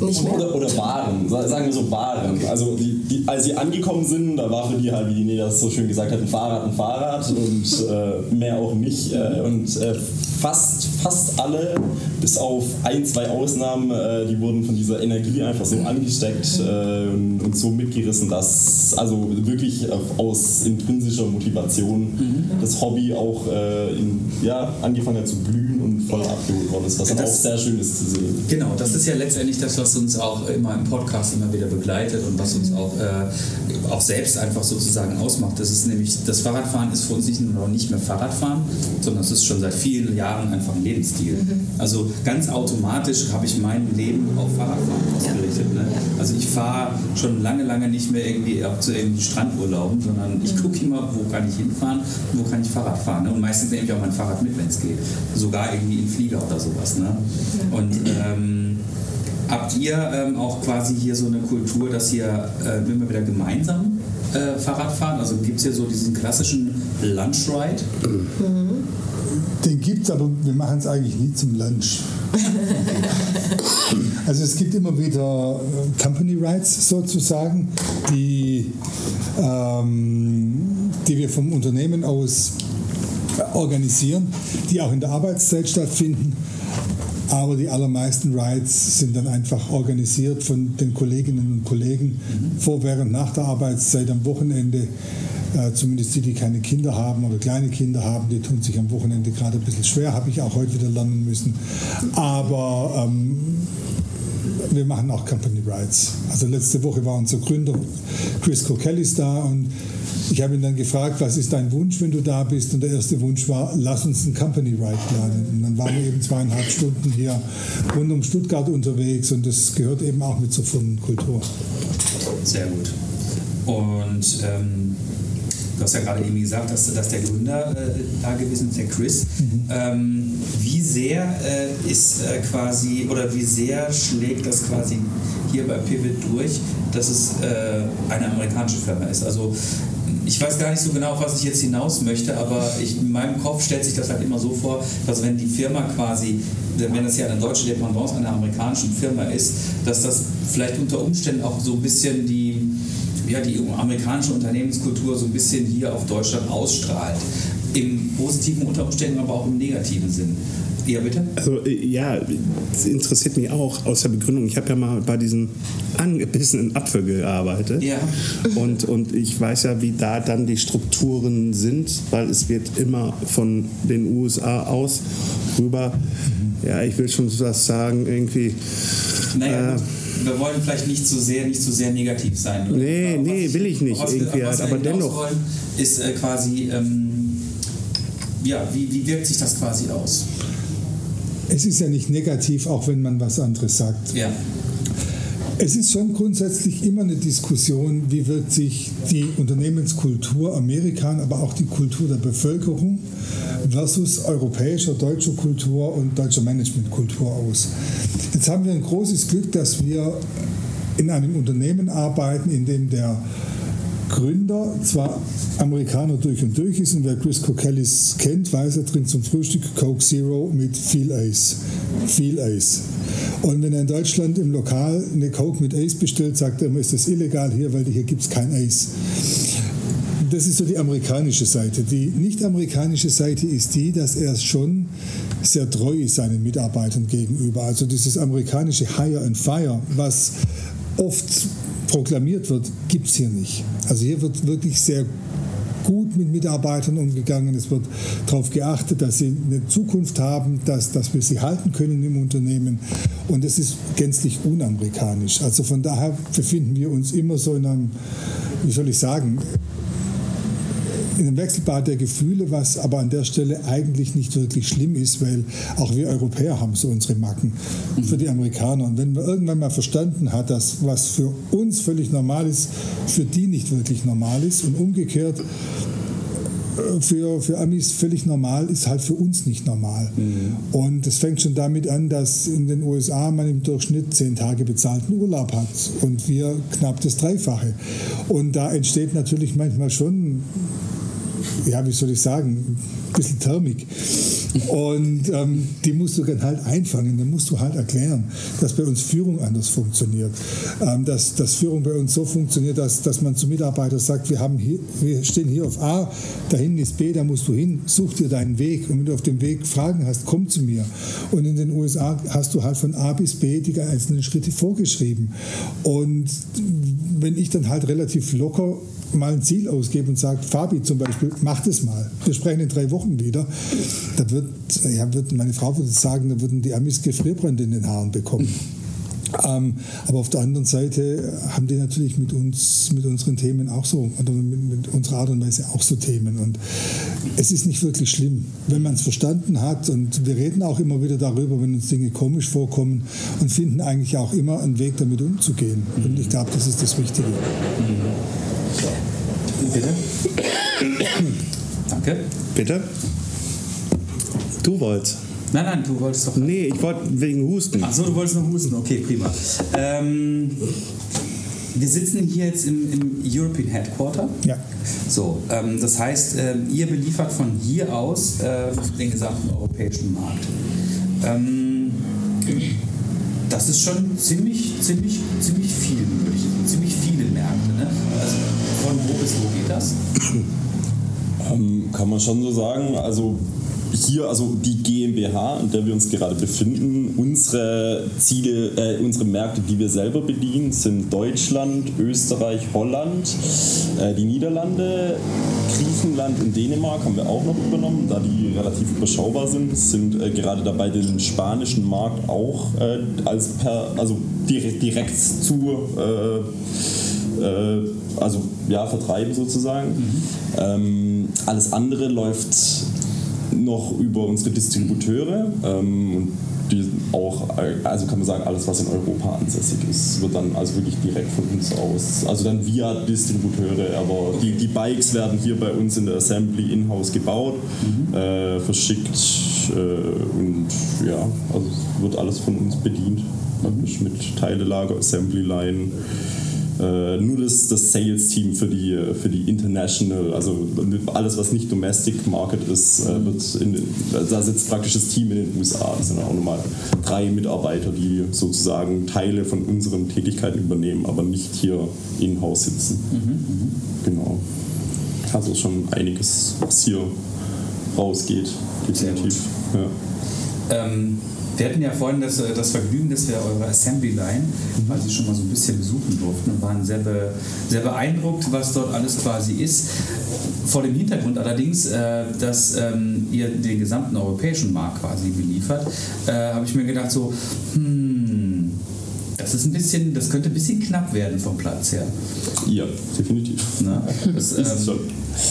Nicht mehr. Oder, oder waren, sa- sagen wir so waren. Also die, die, als sie angekommen sind, da war für die halt, wie die Neda das so schön gesagt hat, ein Fahrrad ein Fahrrad und äh, mehr auch nicht. Äh, und äh, fast, fast alle, bis auf ein, zwei Ausnahmen, äh, die wurden von dieser Energie einfach so angesteckt äh, und, so mitgerissen, dass also wirklich aus intrinsischer Motivation das Hobby auch äh, in, ja, angefangen hat zu blühen und voll abgeholt worden ist, was Das- auch sehr schön ist zu sehen. Genau, das ist ja letztendlich das, was uns auch immer im Podcast immer wieder begleitet und was uns auch, äh, auch selbst einfach sozusagen ausmacht. Das ist nämlich, das Fahrradfahren ist für uns nicht nur noch nicht mehr Fahrradfahren, sondern es ist schon seit vielen Jahren einfach ein Lebensstil. Also ganz automatisch habe ich mein Leben auf Fahrradfahren ausgerichtet. Ne? Also ich fahre schon lange, lange nicht mehr irgendwie ab zu irgendwie Strandurlauben, sondern ich gucke immer, wo kann ich hinfahren und wo kann ich Fahrrad fahren. Ne? Und meistens nehme ich auch mein Fahrrad mit, wenn es geht. Sogar irgendwie in Flieger oder sowas. Ne? Und ähm, Habt ihr ähm, auch quasi hier so eine Kultur, dass ihr äh, immer wieder gemeinsam äh, Fahrrad fahren? Also gibt es hier so diesen klassischen Lunchride? Den gibt es, aber wir machen es eigentlich nie zum Lunch. <laughs> also es gibt immer wieder äh, Company Rides sozusagen, die, ähm, die wir vom Unternehmen aus organisieren, die auch in der Arbeitszeit stattfinden. Aber die allermeisten Rides sind dann einfach organisiert von den Kolleginnen und Kollegen vor, während, nach der Arbeitszeit, am Wochenende. Äh, zumindest die, die keine Kinder haben oder kleine Kinder haben, die tun sich am Wochenende gerade ein bisschen schwer, habe ich auch heute wieder lernen müssen. Aber ähm, wir machen auch Company Rides. Also letzte Woche war unser Gründer Chris Kellis da und ich habe ihn dann gefragt, was ist dein Wunsch, wenn du da bist? Und der erste Wunsch war, lass uns einen Company Ride planen. Und dann waren wir eben zweieinhalb Stunden hier rund um Stuttgart unterwegs und das gehört eben auch mit zur Firmenkultur. Sehr gut. Und ähm, du hast ja gerade eben gesagt, dass, dass der Gründer äh, da gewesen ist, der Chris. Ähm, wie sehr äh, ist äh, quasi, oder wie sehr schlägt das quasi hier bei Pivot durch, dass es äh, eine amerikanische Firma ist? Also ich weiß gar nicht so genau, auf was ich jetzt hinaus möchte, aber ich, in meinem Kopf stellt sich das halt immer so vor, dass wenn die Firma quasi, wenn das ja eine deutsche Dependance einer amerikanischen Firma ist, dass das vielleicht unter Umständen auch so ein bisschen die, ja, die amerikanische Unternehmenskultur so ein bisschen hier auf Deutschland ausstrahlt. Im positiven unter Umständen, aber auch im negativen Sinn. Ja, bitte? Also äh, ja, es interessiert mich auch aus der Begründung. Ich habe ja mal bei diesem angebissenen Apfel gearbeitet. Ja. Und, und ich weiß ja, wie da dann die Strukturen sind, weil es wird immer von den USA aus rüber, ja, ich will schon was sagen, irgendwie. Naja, Äh. Wir wollen vielleicht nicht zu sehr, nicht zu sehr negativ sein. oder? Nee, Aber nee, will ich nicht was wir- irgendwie was halt, wir aber dennoch. Wollen, ist äh, quasi, ähm, ja, wie, wie wirkt sich das quasi aus? Es ist ja nicht negativ, auch wenn man was anderes sagt. Ja. Es ist schon grundsätzlich immer eine Diskussion, wie wirkt sich die Unternehmenskultur Amerikan, aber auch die Kultur der Bevölkerung versus europäischer, deutscher Kultur und deutscher Managementkultur aus. Jetzt haben wir ein großes Glück, dass wir in einem Unternehmen arbeiten, in dem der Gründer zwar Amerikaner durch und durch ist und wer Chris Cokellis kennt, weiß, er trinkt zum Frühstück Coke Zero mit viel Eis. Viel Eis. Und wenn er in Deutschland im Lokal eine Coke mit Eis bestellt, sagt er immer, ist das illegal hier, weil hier gibt es kein Eis. Das ist so die amerikanische Seite. Die nicht-amerikanische Seite ist die, dass er schon sehr treu ist seinen Mitarbeitern gegenüber. Also dieses amerikanische Hire and Fire, was oft proklamiert wird, gibt es hier nicht. Also hier wird wirklich sehr gut mit Mitarbeitern umgegangen. Es wird darauf geachtet, dass sie eine Zukunft haben, dass, dass wir sie halten können im Unternehmen. Und das ist gänzlich unamerikanisch. Also von daher befinden wir uns immer so in einem, wie soll ich sagen, in einem Wechselbad der Gefühle, was aber an der Stelle eigentlich nicht wirklich schlimm ist, weil auch wir Europäer haben so unsere Macken für die Amerikaner. Und wenn man irgendwann mal verstanden hat, dass was für uns völlig normal ist, für die nicht wirklich normal ist und umgekehrt, äh, für, für Amis völlig normal ist halt für uns nicht normal. Mhm. Und es fängt schon damit an, dass in den USA man im Durchschnitt zehn Tage bezahlten Urlaub hat und wir knapp das Dreifache. Und da entsteht natürlich manchmal schon ja, wie soll ich sagen, ein bisschen Thermik. Und ähm, die musst du dann halt einfangen. Dann musst du halt erklären, dass bei uns Führung anders funktioniert. Ähm, dass, dass Führung bei uns so funktioniert, dass, dass man zum Mitarbeiter sagt, wir, haben hier, wir stehen hier auf A, da hinten ist B, da musst du hin, such dir deinen Weg. Und wenn du auf dem Weg Fragen hast, komm zu mir. Und in den USA hast du halt von A bis B die einzelnen Schritte vorgeschrieben. Und wenn ich dann halt relativ locker mal ein Ziel ausgebe und sage, Fabi zum Beispiel, mach das mal. Wir sprechen in drei Wochen wieder. Da wird, ja, wird meine Frau würde sagen, da würden die Amis Gefrierbrände in den Haaren bekommen. <laughs> Ähm, aber auf der anderen Seite haben die natürlich mit uns, mit unseren Themen auch so, oder mit, mit unserer Art und Weise auch so Themen. Und es ist nicht wirklich schlimm, wenn man es verstanden hat. Und wir reden auch immer wieder darüber, wenn uns Dinge komisch vorkommen und finden eigentlich auch immer einen Weg, damit umzugehen. Und ich glaube, das ist das Wichtige. Bitte? Danke. Bitte? Du wolltest. Nein, nein, du wolltest doch. Nee, ich wollte wegen Husten. Achso, du wolltest noch husten. Okay, prima. Ähm, wir sitzen hier jetzt im, im European Headquarter. Ja. So, ähm, das heißt, ähm, ihr beliefert von hier aus äh, den gesamten europäischen Markt. Ähm, das ist schon ziemlich, ziemlich, ziemlich viel, würde ich, ziemlich viele Märkte. Ne? Also von wo bis wo geht das? Ähm, kann man schon so sagen. Also hier, also die GmbH, in der wir uns gerade befinden, unsere Ziele, äh, unsere Märkte, die wir selber bedienen, sind Deutschland, Österreich, Holland, äh, die Niederlande, Griechenland und Dänemark haben wir auch noch übernommen, da die relativ überschaubar sind, sind äh, gerade dabei, den spanischen Markt auch äh, als per, also direkt, direkt zu äh, äh, also ja, vertreiben sozusagen. Mhm. Ähm, alles andere läuft noch über unsere Distributeure ähm, und die auch, also kann man sagen, alles was in Europa ansässig ist, wird dann also wirklich direkt von uns aus, also dann via Distributeure, aber die, die Bikes werden hier bei uns in der Assembly in-house gebaut, mhm. äh, verschickt äh, und ja, also wird alles von uns bedient, praktisch mit Teilelager, Assembly Line äh, nur das, das Sales-Team für die, für die International, also alles, was nicht Domestic Market ist, äh, wird in, da sitzt praktisch das Team in den USA. Das sind auch nochmal drei Mitarbeiter, die sozusagen Teile von unseren Tätigkeiten übernehmen, aber nicht hier in-house sitzen. Mhm, genau. Also schon einiges, was hier rausgeht, definitiv. Ja. Ähm wir hatten ja vorhin das, äh, das Vergnügen, dass wir eure Assembly Line quasi schon mal so ein bisschen besuchen durften und waren sehr, be, sehr beeindruckt, was dort alles quasi ist. Vor dem Hintergrund allerdings, äh, dass ähm, ihr den gesamten europäischen Markt quasi beliefert, äh, habe ich mir gedacht so, hm, das ist ein bisschen, das könnte ein bisschen knapp werden vom Platz her. Ja, definitiv. Na, das, ähm,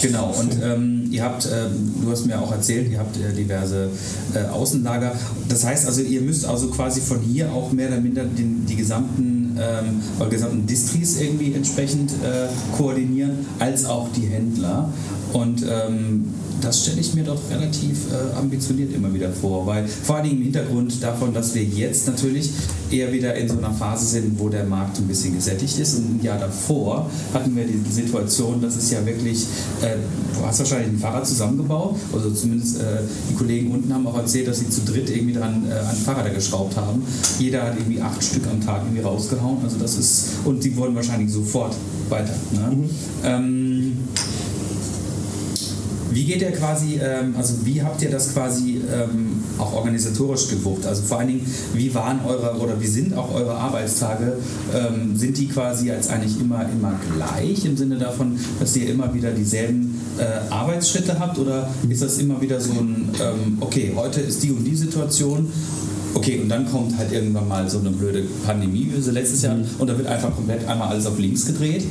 Genau, und ähm, ihr habt, äh, du hast mir auch erzählt, ihr habt äh, diverse äh, Außenlager. Das heißt also, ihr müsst also quasi von hier auch mehr oder minder den, die gesamten, ähm, gesamten Distris irgendwie entsprechend äh, koordinieren, als auch die Händler. Und ähm, das stelle ich mir doch relativ äh, ambitioniert immer wieder vor, weil vor allen Dingen im Hintergrund davon, dass wir jetzt natürlich eher wieder in so einer Phase sind, wo der Markt ein bisschen gesättigt ist. Und ein Jahr davor hatten wir die Situation, dass es ja wirklich, äh, du hast wahrscheinlich ein Fahrrad zusammengebaut, also zumindest äh, die Kollegen unten haben auch erzählt, dass sie zu dritt irgendwie dran äh, an Fahrräder geschraubt haben. Jeder hat irgendwie acht Stück am Tag irgendwie rausgehauen. Also das ist, und die wurden wahrscheinlich sofort weiter. Ne? Mhm. Ähm, wie geht ihr quasi, ähm, also wie habt ihr das quasi ähm, auch organisatorisch gewuppt? Also vor allen Dingen, wie waren eure oder wie sind auch eure Arbeitstage? Ähm, sind die quasi als eigentlich immer, immer gleich im Sinne davon, dass ihr immer wieder dieselben äh, Arbeitsschritte habt oder ist das immer wieder so ein, ähm, okay, heute ist die und die Situation Okay, und dann kommt halt irgendwann mal so eine blöde Pandemie wie so letztes Jahr und da wird einfach komplett einmal alles auf links gedreht.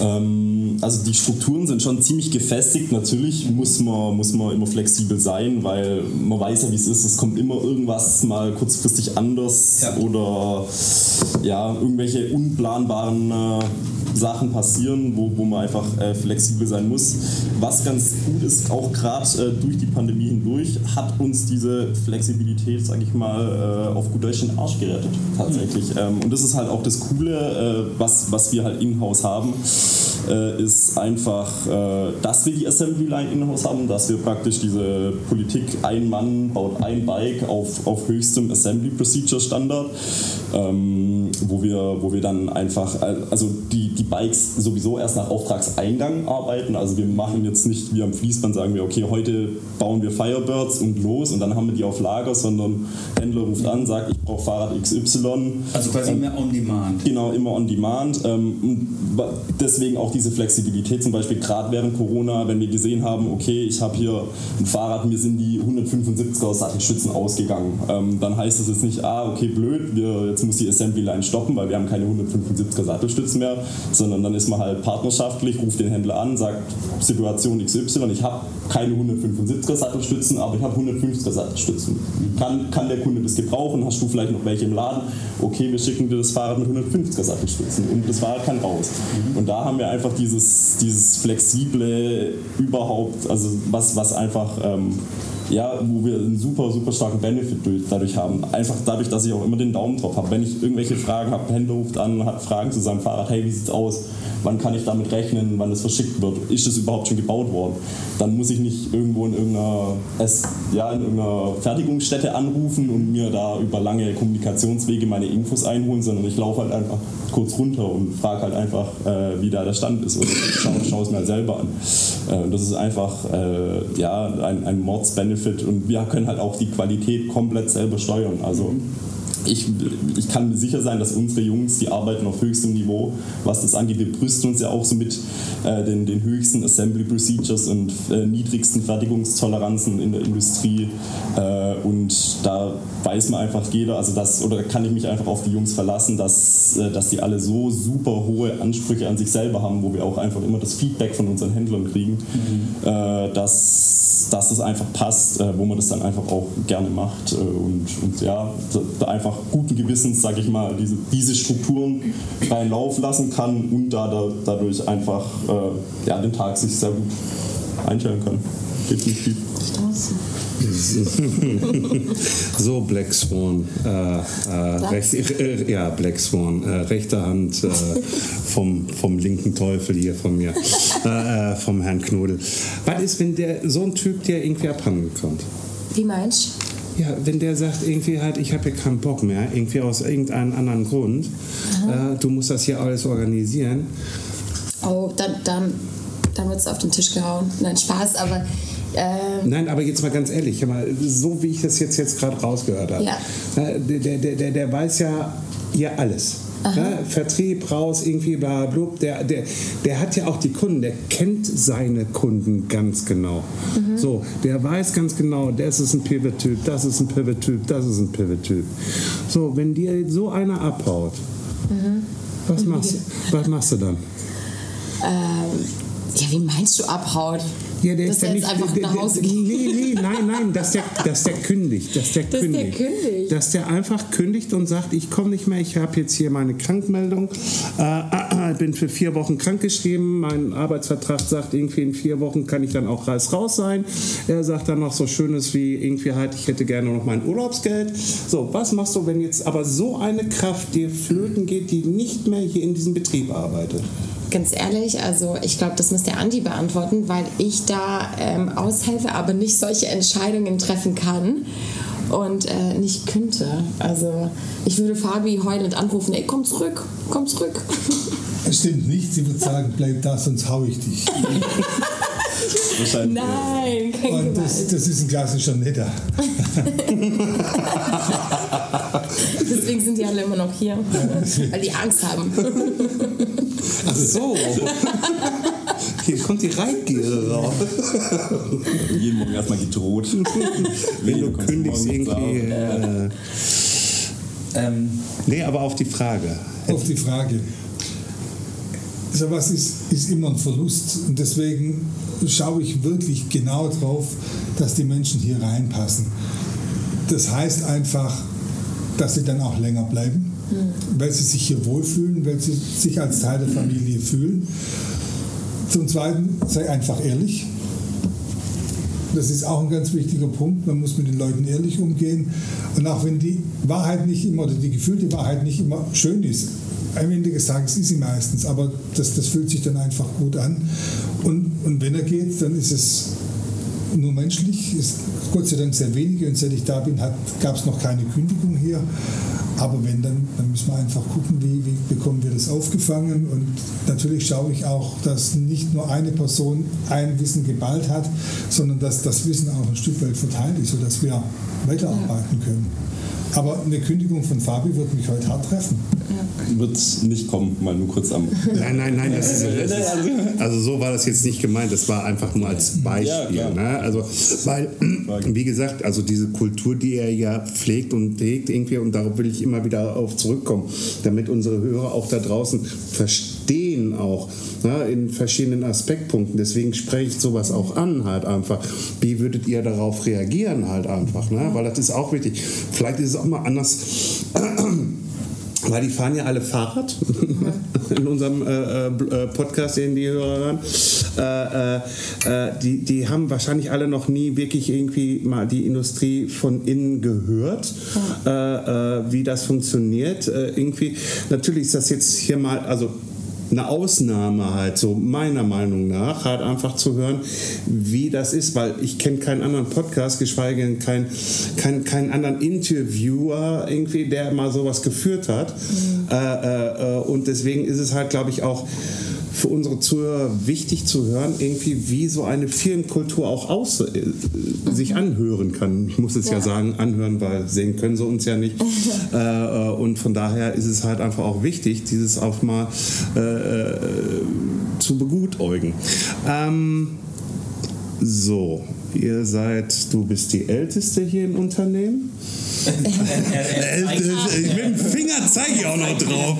Ähm, also die Strukturen sind schon ziemlich gefestigt. Natürlich muss man, muss man immer flexibel sein, weil man weiß ja, wie es ist. Es kommt immer irgendwas mal kurzfristig anders Ja. oder ja, irgendwelche unplanbaren äh, Sachen passieren, wo, wo man einfach äh, flexibel sein muss. Was ganz gut ist, auch gerade äh, durch die Pandemie hindurch, hat uns diese Flexibilität, sage ich mal, äh, auf gut Deutsch den Arsch gerettet, tatsächlich. Ähm, und das ist halt auch das Coole, äh, was, was wir halt in-house haben, äh, ist einfach, äh, dass wir die Assembly Line in-house haben, dass wir praktisch diese Politik, ein Mann baut ein Bike auf, auf höchstem Assembly Procedure Standard, ähm, wo, wir, wo wir dann einfach, also die, die Bikes sowieso erst nach Auftragseingang arbeiten. Also wir machen jetzt nicht wie am Fließband, sagen wir, okay, heute bauen wir Firebirds und los und dann haben wir die auf Lager, sondern Händler ruft an, sagt, ich brauche Fahrrad XY. Also quasi mehr on demand. Genau, immer on demand. Ähm, und deswegen auch diese Flexibilität, zum Beispiel gerade während Corona, wenn wir gesehen haben, okay, ich habe hier ein Fahrrad, mir sind die 175er Sattelstützen ausgegangen. Ähm, dann heißt das jetzt nicht, ah, okay, blöd, wir, jetzt muss die Assembly Line stoppen, weil wir haben keine 175er Sattelstützen mehr, sondern dann ist man halt partnerschaftlich, ruft den Händler an, sagt, Situation XY, ich habe keine 175er Sattelstützen, aber ich habe 150er Sattelstützen. Kann, kann der Kunde das gebrauchen? Hast du vielleicht noch welche im Laden? Okay, wir schicken dir das Fahrrad mit 150er Sattelstützen und das Fahrrad kann raus. Und da haben wir einfach dieses, dieses flexible überhaupt, also was, was einfach ähm, ja, wo wir einen super, super starken Benefit durch, dadurch haben. Einfach dadurch, dass ich auch immer den Daumen drauf habe. Wenn ich irgendwelche Fragen habe, Händler ruft an, hat Fragen zu seinem Fahrrad, hey, wie sieht's aus? Wann kann ich damit rechnen, wann es verschickt wird? Ist es überhaupt schon gebaut worden? Dann muss ich nicht irgendwo in irgendeiner, ja, in irgendeiner Fertigungsstätte anrufen und mir da über lange Kommunikationswege meine Infos einholen, sondern ich laufe halt einfach kurz runter und frage halt einfach, äh, wie da der Stand ist oder schaue schau es mir halt selber an. Äh, das ist einfach äh, ja, ein, ein Mordsbenefit und wir können halt auch die Qualität komplett selber steuern. Also ich, ich kann mir sicher sein, dass unsere Jungs, die arbeiten auf höchstem Niveau, was das angeht. Wir brüsten uns ja auch so mit äh, den, den höchsten Assembly Procedures und äh, niedrigsten Fertigungstoleranzen in der Industrie. Äh, und da weiß man einfach jeder, also das, oder kann ich mich einfach auf die Jungs verlassen, dass, äh, dass die alle so super hohe Ansprüche an sich selber haben, wo wir auch einfach immer das Feedback von unseren Händlern kriegen, äh, dass, dass es einfach passt, äh, wo man das dann einfach auch gerne macht. Und, und ja, da, da einfach guten Gewissens, sage ich mal, diese, diese Strukturen freien Lauf lassen kann und da, da dadurch einfach äh, ja, den Tag sich sehr gut einstellen kann. Definitiv. <laughs> So, Black Swan. Äh, äh, recht, äh, ja, Black Swan. Äh, rechte Hand äh, vom, vom linken Teufel hier von mir. äh, äh, vom Herrn Knodel. Was ist, wenn der so ein Typ, der irgendwie abhanden kommt? Wie meinst Ja, wenn der sagt, irgendwie halt, ich habe hier keinen Bock mehr, irgendwie aus irgendeinem anderen Grund, äh, du musst das hier alles organisieren. Oh, dann, dann, dann wird es auf den Tisch gehauen. Nein, Spaß, aber ähm, Nein, aber jetzt mal ganz ehrlich, mal, so wie ich das jetzt, jetzt gerade rausgehört habe, Ja. äh, der, der, der, der weiß ja hier alles. Ne? Vertrieb raus, irgendwie bla blub. Der, der, der hat ja auch die Kunden, der kennt seine Kunden ganz genau. So, der weiß ganz genau, das ist ein Pivot-Typ, das ist ein Pivot-Typ, das ist ein Pivot-Typ. So, wenn dir so einer abhaut, was, machst, was machst du dann? ähm, ja, wie meinst du abhaut? Ja, der Dass ist ja nicht. einfach der, nach Hause geht. Nee, nee, nein, nein, dass der, dass der kündigt. Dass der Dass der kündigt. kündigt. Dass der einfach kündigt und sagt, ich komme nicht mehr, ich habe jetzt hier meine Krankmeldung, äh, bin für vier Wochen krankgeschrieben, mein Arbeitsvertrag sagt, irgendwie in vier Wochen kann ich dann auch raus raus sein. Er sagt dann noch so Schönes wie irgendwie halt, ich hätte gerne noch mein Urlaubsgeld. So, was machst du, wenn jetzt aber so eine Kraft dir flöten geht, die nicht mehr hier in diesem Betrieb arbeitet? Ganz ehrlich, also ich glaube, das muss der Andi beantworten, weil ich da ähm, aushelfe, aber nicht solche Entscheidungen treffen kann und äh, nicht könnte. Also ich würde Fabi heulend anrufen, ey, komm zurück, komm zurück. <laughs> Es stimmt nicht, sie wird sagen, bleib da, sonst hau ich dich. Nein, kein Und das, das ist ein klassischer Netter. <laughs> Deswegen sind die alle immer noch hier, weil die Angst haben. Ach so. Hier kommt die Reitgier raus. Jeden Morgen erstmal gedroht. Wenn du kündigst irgendwie. Äh, Ähm, nee, aber auf die Frage. Auf die Frage. So was ist, ist immer ein Verlust und deswegen schaue ich wirklich genau drauf, dass die Menschen hier reinpassen. Das heißt einfach, dass sie dann auch länger bleiben, weil sie sich hier wohlfühlen, weil sie sich als Teil der Familie fühlen. Zum Zweiten, sei einfach ehrlich. Das ist auch ein ganz wichtiger Punkt. Man muss mit den Leuten ehrlich umgehen. Und auch wenn die Wahrheit nicht immer oder die gefühlte Wahrheit nicht immer schön ist, am Ende des Tages ist sie meistens, aber das, das fühlt sich dann einfach gut an. Und, und wenn er geht, dann ist es nur menschlich. Ist Gott sei Dank sehr wenige und seit ich da bin, gab es noch keine Kündigung hier. Aber wenn, dann, dann müssen wir einfach gucken, wie, wie bekommen wir das aufgefangen. Und natürlich schaue ich auch, dass nicht nur eine Person ein Wissen geballt hat, sondern dass das Wissen auch ein Stück weit verteilt ist, sodass wir weiterarbeiten können. Aber eine Kündigung von Fabi wird mich heute hart treffen. Wird nicht kommen, mal nur kurz am. Nein, nein, nein, das ist, das ist, also so war das jetzt nicht gemeint, das war einfach nur als Beispiel. Ja, ne? Also, weil, wie gesagt, also diese Kultur, die er ja pflegt und hegt irgendwie, und darauf will ich immer wieder auf zurückkommen, damit unsere Hörer auch da draußen verstehen auch ne, in verschiedenen Aspektpunkten. Deswegen spreche ich sowas auch an halt einfach. Wie würdet ihr darauf reagieren halt einfach? Ne? Weil das ist auch wichtig. Vielleicht ist es auch mal anders. Weil die fahren ja alle Fahrrad <laughs> in unserem äh, äh, Podcast, den die Hörer hören. Äh, äh, äh, die, die haben wahrscheinlich alle noch nie wirklich irgendwie mal die Industrie von innen gehört, äh, äh, wie das funktioniert. Äh, irgendwie, natürlich ist das jetzt hier mal, also eine Ausnahme halt, so meiner Meinung nach, halt einfach zu hören, wie das ist, weil ich kenne keinen anderen Podcast, geschweige denn keinen kein, keinen anderen Interviewer irgendwie, der mal sowas geführt hat. Äh, äh, äh, und deswegen ist es halt, glaube ich, auch für unsere Zuhörer wichtig zu hören, irgendwie, wie so eine Firmenkultur auch aus, äh, sich anhören kann. Ich muss es ja. Ja. sagen, anhören, weil sehen können sie uns ja nicht. <laughs> äh, äh, und von daher ist es halt einfach auch wichtig, dieses auch mal äh, äh, zu begutäugen. Ähm, so, ihr seid, du bist die Älteste hier im Unternehmen. Mit dem Finger zeige ich auch noch drauf.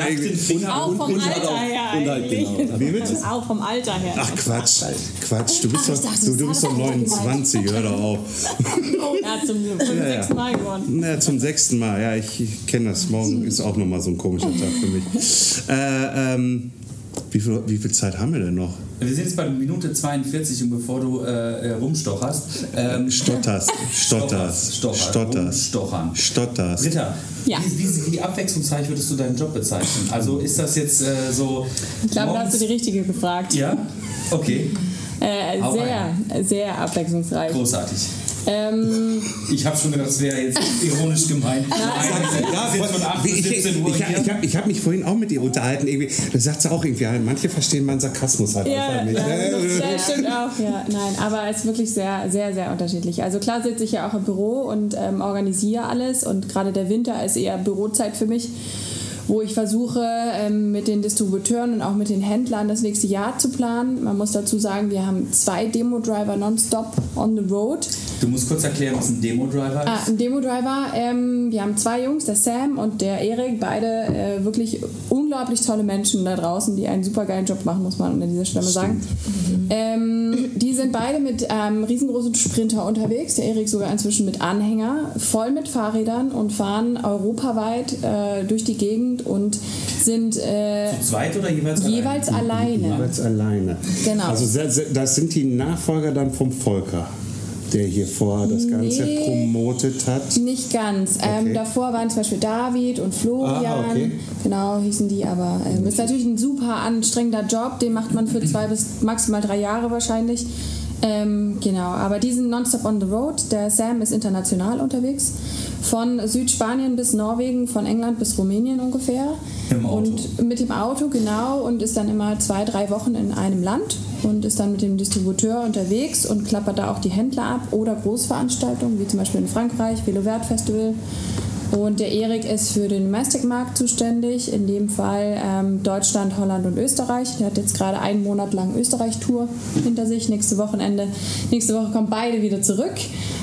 Auch vom Alter her und halt eigentlich. genau. Wie bitte? Auch vom Alter her. Ach Quatsch, Quatsch, du bist doch, du, du bist doch doch 29, hör doch auf. Zum, zum Ja, ja. sechsten Mal gewonnen. Na, zum sechsten Mal, ja, ich, ich kenne das. Morgen ist auch nochmal so ein komischer Tag für mich. Äh, ähm, wie, viel, wie viel Zeit haben wir denn noch? wir sind jetzt bei Minute 42 und bevor du äh, äh, rumstocherst. Ähm, Stotterst, stotterst, stotterst, Stochern. stotterst. Britta, Ja. wie, wie, wie abwechslungsreich würdest du deinen Job bezeichnen? Also ist das jetzt äh, so. Ich glaube, da hast du die richtige gefragt. Ja? Okay, Äh, sehr, sehr abwechslungsreich. großartig. Ähm, Ich habe schon gedacht, das wäre jetzt ironisch gemeint. <laughs> Nein, wir sind von 8 bis ich, ich, 17 Uhr ich, habe hab mich vorhin auch mit ihr unterhalten. Irgendwie. Da sagt sie auch irgendwie, manche verstehen meinen Sarkasmus halt ja, einfach nicht. ja, das stimmt auch. Ja, nein, aber es ist wirklich sehr, sehr, sehr unterschiedlich. Also klar sitze ich ja auch im Büro und ähm, organisiere alles und gerade der Winter ist eher Bürozeit für mich. Wo ich versuche, ähm, mit den Distributeuren und auch mit den Händlern das nächste Jahr zu planen. Man muss dazu sagen, wir haben zwei Demo-Driver nonstop on the road. Du musst kurz erklären, was ein Demo-Driver ist. Ah, ein Demo-Driver. Ähm, wir haben zwei Jungs, der Sam und der Erik, beide äh, wirklich unglaublich tolle Menschen da draußen, die einen super geilen Job machen, muss man an dieser Stelle sagen. Ähm, die sind beide mit einem riesengroßen Sprinter unterwegs, der Erik sogar inzwischen mit Anhänger, voll mit Fahrrädern und fahren europaweit äh, durch die Gegend und sind äh, Zu zweit oder jeweils jeweils alleine. Jeweils alleine. Genau. Also das sind die Nachfolger dann vom Volker, der hier vorher das Ganze Nee. promotet hat. Nicht ganz. Ähm, Okay. davor waren zum Beispiel David und Florian. Ah, okay. Genau, hießen die, aber ähm, ist natürlich ein super anstrengender Job. Den macht man für zwei bis maximal drei Jahre wahrscheinlich. Ähm, genau, aber die sind nonstop on the road. Der Sam ist international unterwegs. Von Südspanien bis Norwegen, von England bis Rumänien ungefähr. Im Auto. Und mit dem Auto, genau, und ist dann immer zwei, drei Wochen in einem Land und ist dann mit dem Distributeur unterwegs und klappert da auch die Händler ab oder Großveranstaltungen, wie zum Beispiel in Frankreich, Velo Vert Festival. Und der Erik ist für den Domestic-Markt zuständig, in dem Fall ähm, Deutschland, Holland und Österreich. Der hat jetzt gerade einen Monat lang Österreich-Tour hinter sich, nächste Wochenende. Nächste Woche kommen beide wieder zurück.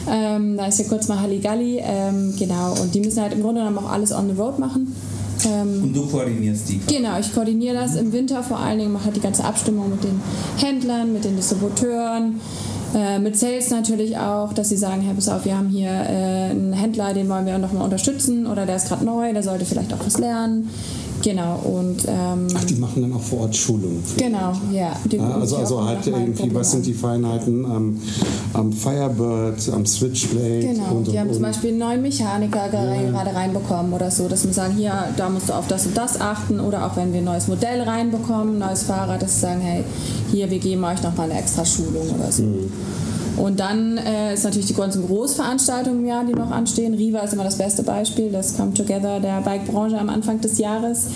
Ähm, da ist ja kurz mal Halligalli. Ähm, genau, und die müssen halt im Grunde genommen auch alles on the road machen. Ähm, Und du koordinierst die. Genau, ich koordiniere das im Winter vor allen Dingen, mache halt die ganze Abstimmung mit den Händlern, mit den Distributeuren, äh, mit Sales natürlich auch, dass sie sagen, hey, pass auf, wir haben hier äh, einen Händler, den wollen wir nochmal unterstützen oder der ist gerade neu, der sollte vielleicht auch was lernen. Genau, und ähm, Ach, die machen dann auch vor Ort Schulungen. genau, ja. Ja, also, also halt irgendwie, was sind die Feinheiten am, am Firebird, am Switchblade Genau, und, und, die haben und. zum Beispiel einen neuen Mechaniker gerade gerade reinbekommen oder so, dass wir sagen, hier, da musst du auf das und das achten oder auch wenn wir ein neues Modell reinbekommen, ein neues Fahrrad, dass sie sagen, hey, hier, wir geben euch nochmal eine extra Schulung oder so. Und dann äh, ist natürlich die ganzen Großveranstaltungen im Jahr, die noch anstehen. Riva ist immer das beste Beispiel, das Come Together der Bike-Branche am Anfang des Jahres.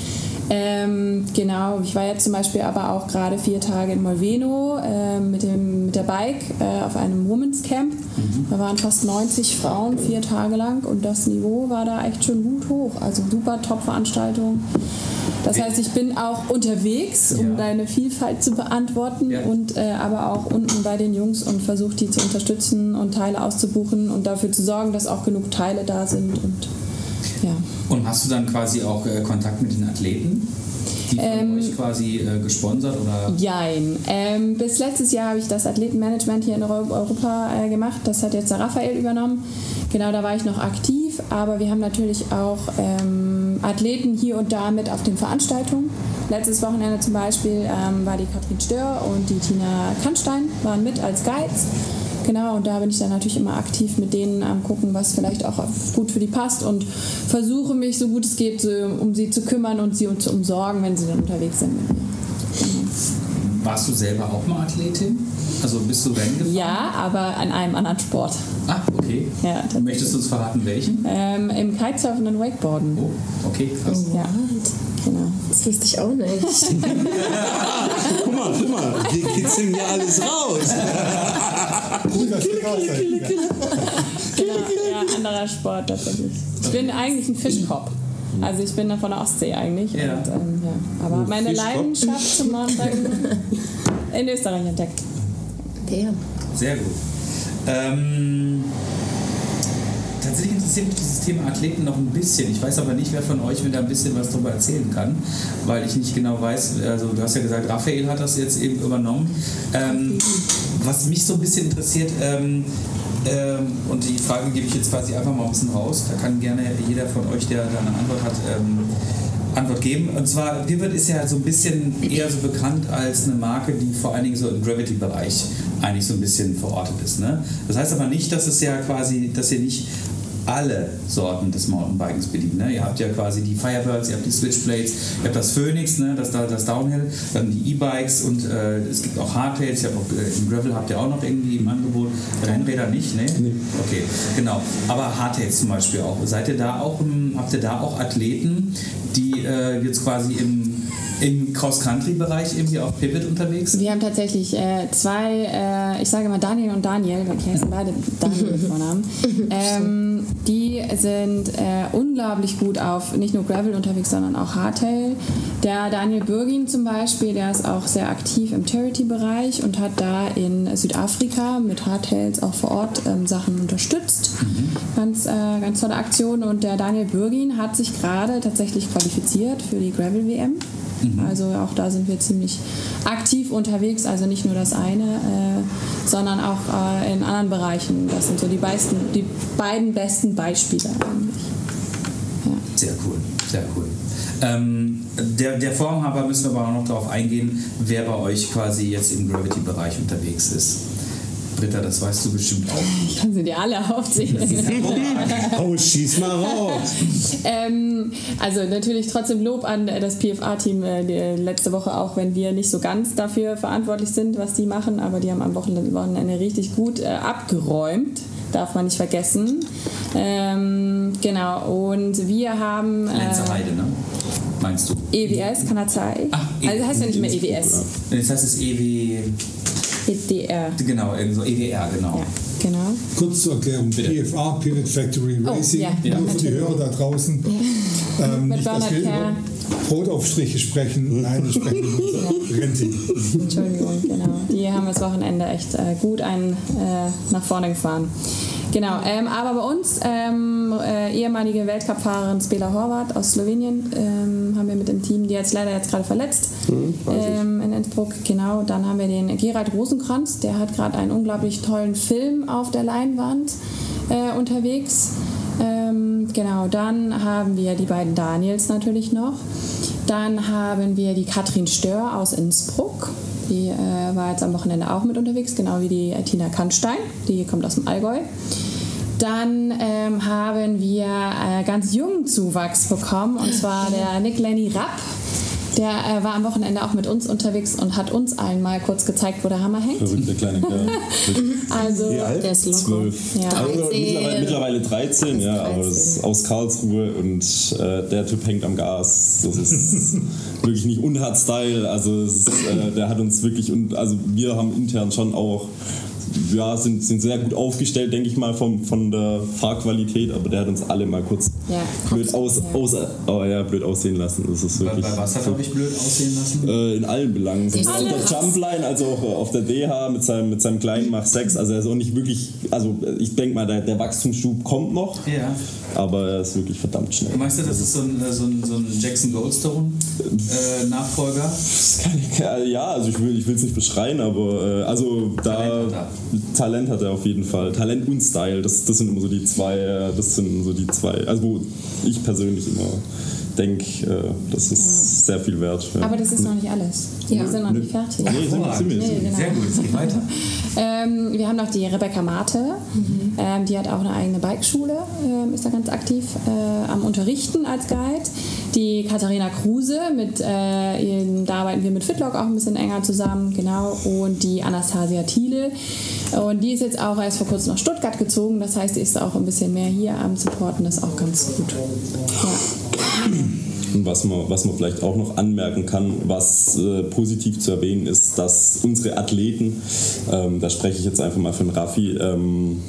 Ähm, genau, ich war jetzt zum Beispiel aber auch gerade vier Tage in Molveno äh, mit, dem, mit der Bike äh, auf einem Women's Camp. Da waren fast 90 Frauen vier Tage lang und das Niveau war da echt schon gut hoch. Also super Top-Veranstaltung. Das heißt, ich bin auch unterwegs, um Ja. deine Vielfalt zu beantworten Ja. und äh, aber auch unten bei den Jungs und versuche die zu unterstützen und Teile auszubuchen und dafür zu sorgen, dass auch genug Teile da sind und ja. Und hast du dann quasi auch äh, Kontakt mit den Athleten? Die von Ähm, euch quasi äh, gesponsert oder? Jein. Ähm, bis letztes Jahr habe ich das Athletenmanagement hier in Euro- Europa äh, gemacht. Das hat jetzt der Raphael übernommen. Genau, da war ich noch aktiv. Aber wir haben natürlich auch ähm, Athleten hier und da mit auf den Veranstaltungen. Letztes Wochenende zum Beispiel ähm, war die Katrin Stör und die Tina Kannstein waren mit als Guides. Genau, und da bin ich dann natürlich immer aktiv mit denen am gucken, was vielleicht auch gut für die passt und versuche mich so gut es geht, so, um sie zu kümmern und sie zu umsorgen, wenn sie dann unterwegs sind mit mir. Warst du selber auch mal Athletin? Also bist du Rennen gefahren? Ja, aber an einem anderen Sport. Ah, okay. Ja. Möchtest du uns verraten, welchen? Ähm, Im Kitesurfen und Wakeboarden. Oh, okay, krass. Ja, genau. Das wusste ich auch nicht. <laughs> Guck mal, guck mal, wir kitzeln ja alles raus. <laughs> Da seid. genau. Ja, anderer Sport tatsächlich. Ich bin eigentlich ein Fischkopf. Also ich bin da von der Ostsee eigentlich. Ja. Und, ähm, ja. Aber Ein meine Fischkopf? Leidenschaft zum Mountainbiken in Österreich entdeckt. Bären. Sehr gut. Ähm, tatsächlich interessiert mich dieses Thema Athleten noch ein bisschen. Ich weiß aber nicht, wer von euch mir da ein bisschen was darüber erzählen kann, weil ich nicht genau weiß, also du hast ja gesagt, Raphael hat das jetzt eben übernommen. Ähm, was mich so ein bisschen interessiert, ähm, ähm, und die Frage gebe ich jetzt quasi einfach mal ein bisschen raus, da kann gerne jeder von euch, der da eine Antwort hat, ähm, Antwort geben. Und zwar, Vivid ist ja so ein bisschen eher so bekannt als eine Marke, die vor allen Dingen so im Gravity-Bereich eigentlich so ein bisschen verortet ist. Ne? Das heißt aber nicht, dass es ja quasi, dass ihr nicht alle Sorten des Mountainbikens bedient. Ne? Ihr habt ja quasi die Firebirds, ihr habt die Switchblades, ihr habt das Phoenix, ne? das, das Downhill, dann die E-Bikes und äh, es gibt auch Hardtails, ihr habt auch, äh, im Gravel habt ihr auch noch irgendwie im Angebot, Rennräder nicht, ne? Okay, genau. Aber Hardtails zum Beispiel auch. Seid ihr da auch, habt ihr da auch Athleten, die äh, jetzt quasi im im Cross-Country-Bereich irgendwie auf Pivot unterwegs? Wir haben tatsächlich äh, zwei, äh, ich sage mal Daniel und Daniel, weil die heißen beide <laughs> Daniel mit Vornamen. <laughs> Ähm, die sind äh, unglaublich gut auf nicht nur Gravel unterwegs, sondern auch Hardtail. Der Daniel Bürgin zum Beispiel, der ist auch sehr aktiv im Charity-Bereich und hat da in Südafrika mit Hardtails auch vor Ort ähm, Sachen unterstützt. Ganz, äh, ganz tolle Aktion. Und der Daniel Bürgin hat sich gerade tatsächlich qualifiziert für die Gravel-WM. Also auch da sind wir ziemlich aktiv unterwegs, also nicht nur das eine, äh, sondern auch äh, in anderen Bereichen. Das sind so die, beisten, die beiden besten Beispiele eigentlich. Sehr cool, sehr cool. Ähm, der, der Formhaber müssen wir aber auch noch darauf eingehen, wer bei euch quasi jetzt im Gravity-Bereich unterwegs ist. Britta, das weißt du bestimmt auch. Ich kann sie dir alle aufzählen. <laughs> Oh, schieß mal raus. ähm, also natürlich trotzdem Lob an das PFA-Team äh, letzte Woche, auch wenn wir nicht so ganz dafür verantwortlich sind, was die machen, aber die haben am Wochenende, richtig gut äh, abgeräumt. Darf man nicht vergessen. Ähm, genau, und wir haben. Äh, Lenzerheide, ne? Meinst du? EWS, Kanazai. Ach, also heißt ja nicht mehr EWS. Das heißt, es EW. EDR. Genau, irgend so EWR, genau. Ja, genau. Kurz zur Erklärung, PFA, Pivot Factory Oh, Racing, ja, nur ja, für die. Hörer da draußen. Ähm, Mit nicht, dass wir über Brotaufstriche sprechen, nein, wir sprechen über <laughs> Renting. Entschuldigung, genau. Die haben das Wochenende echt äh, gut einen äh, nach vorne gefahren. Genau, ähm, aber bei uns ähm, äh, ehemalige Weltcup-Fahrerin Spela Horvath aus Slowenien ähm, haben wir mit dem Team, die jetzt leider jetzt gerade verletzt ähm, in Innsbruck. Genau, dann haben wir den Gerald Rosenkranz, der hat gerade einen unglaublich tollen Film auf der Leinwand äh, unterwegs. Ähm, genau, dann haben wir die beiden Daniels natürlich noch. Dann haben wir die Katrin Stör aus Innsbruck. Die äh, war jetzt am Wochenende auch mit unterwegs, genau wie die Tina Kannstein. Die kommt aus dem Allgäu. Dann ähm, haben wir äh, ganz jungen Zuwachs bekommen, und zwar der Nick Lenny Rapp. Der äh, war am Wochenende auch mit uns unterwegs und hat uns allen mal kurz gezeigt, wo der Hammer hängt. Verrückter kleiner Kerl. <laughs> Also, Der ist locker. Zwölf. Ja. Also mittlerweile, mittlerweile 13, ja, aber das 13. ist aus Karlsruhe und äh, der Typ hängt am Gas. Das ist <laughs> wirklich nicht unhard-Style. Also es ist, äh, der hat uns wirklich und also wir haben intern schon auch ja, sind, sind sehr gut aufgestellt, denke ich mal, vom, von der Fahrqualität, aber der hat uns alle mal kurz Ja, blöd, aus, ja. aus, oh, ja, blöd aussehen lassen. Das ist Bei, wirklich bei was hat er mich blöd aussehen lassen? äh, in allen Belangen. Sowohl auf der Jumpline als auch auf der DH mit seinem, mit seinem kleinen Mach 6. Also er ist auch nicht wirklich, also ich denke mal, der, der Wachstumsschub kommt noch, Ja. aber er ist wirklich verdammt schnell. Meinst du, das ist so ein, so ein, so ein Jackson Goldstone-Nachfolger? Ich, <laughs> ja, also ich will es nicht beschreien, aber äh, also da Talent hat er auf jeden Fall. Talent und Style, das, das sind immer so die zwei, äh, das sind so die zwei, also wo ich persönlich immer denke, äh, das ist sehr viel wert. Ja. aber das ist noch nicht alles. Ja. Wir sind noch nicht fertig. Nee, sind wir, sind wir. Nee, genau. Sehr gut, es geht <laughs> weiter. Ähm, wir haben noch die Rebecca Mate, ähm, die hat auch eine eigene Bikeschule, ähm, ist da ganz aktiv äh, am Unterrichten als Guide. Die Katharina Kruse, mit, äh, ihren- da arbeiten wir mit Fitlock auch ein bisschen enger zusammen, genau. Und die Anastasia Thiele. Und die ist jetzt auch erst vor kurzem nach Stuttgart gezogen, das heißt, die ist auch ein bisschen mehr hier am Supporten, das ist auch ganz gut. Ja. Was man, was man vielleicht auch noch anmerken kann, was äh, positiv zu erwähnen ist, dass unsere Athleten, ähm, da spreche ich jetzt einfach mal von Raffi, ähm,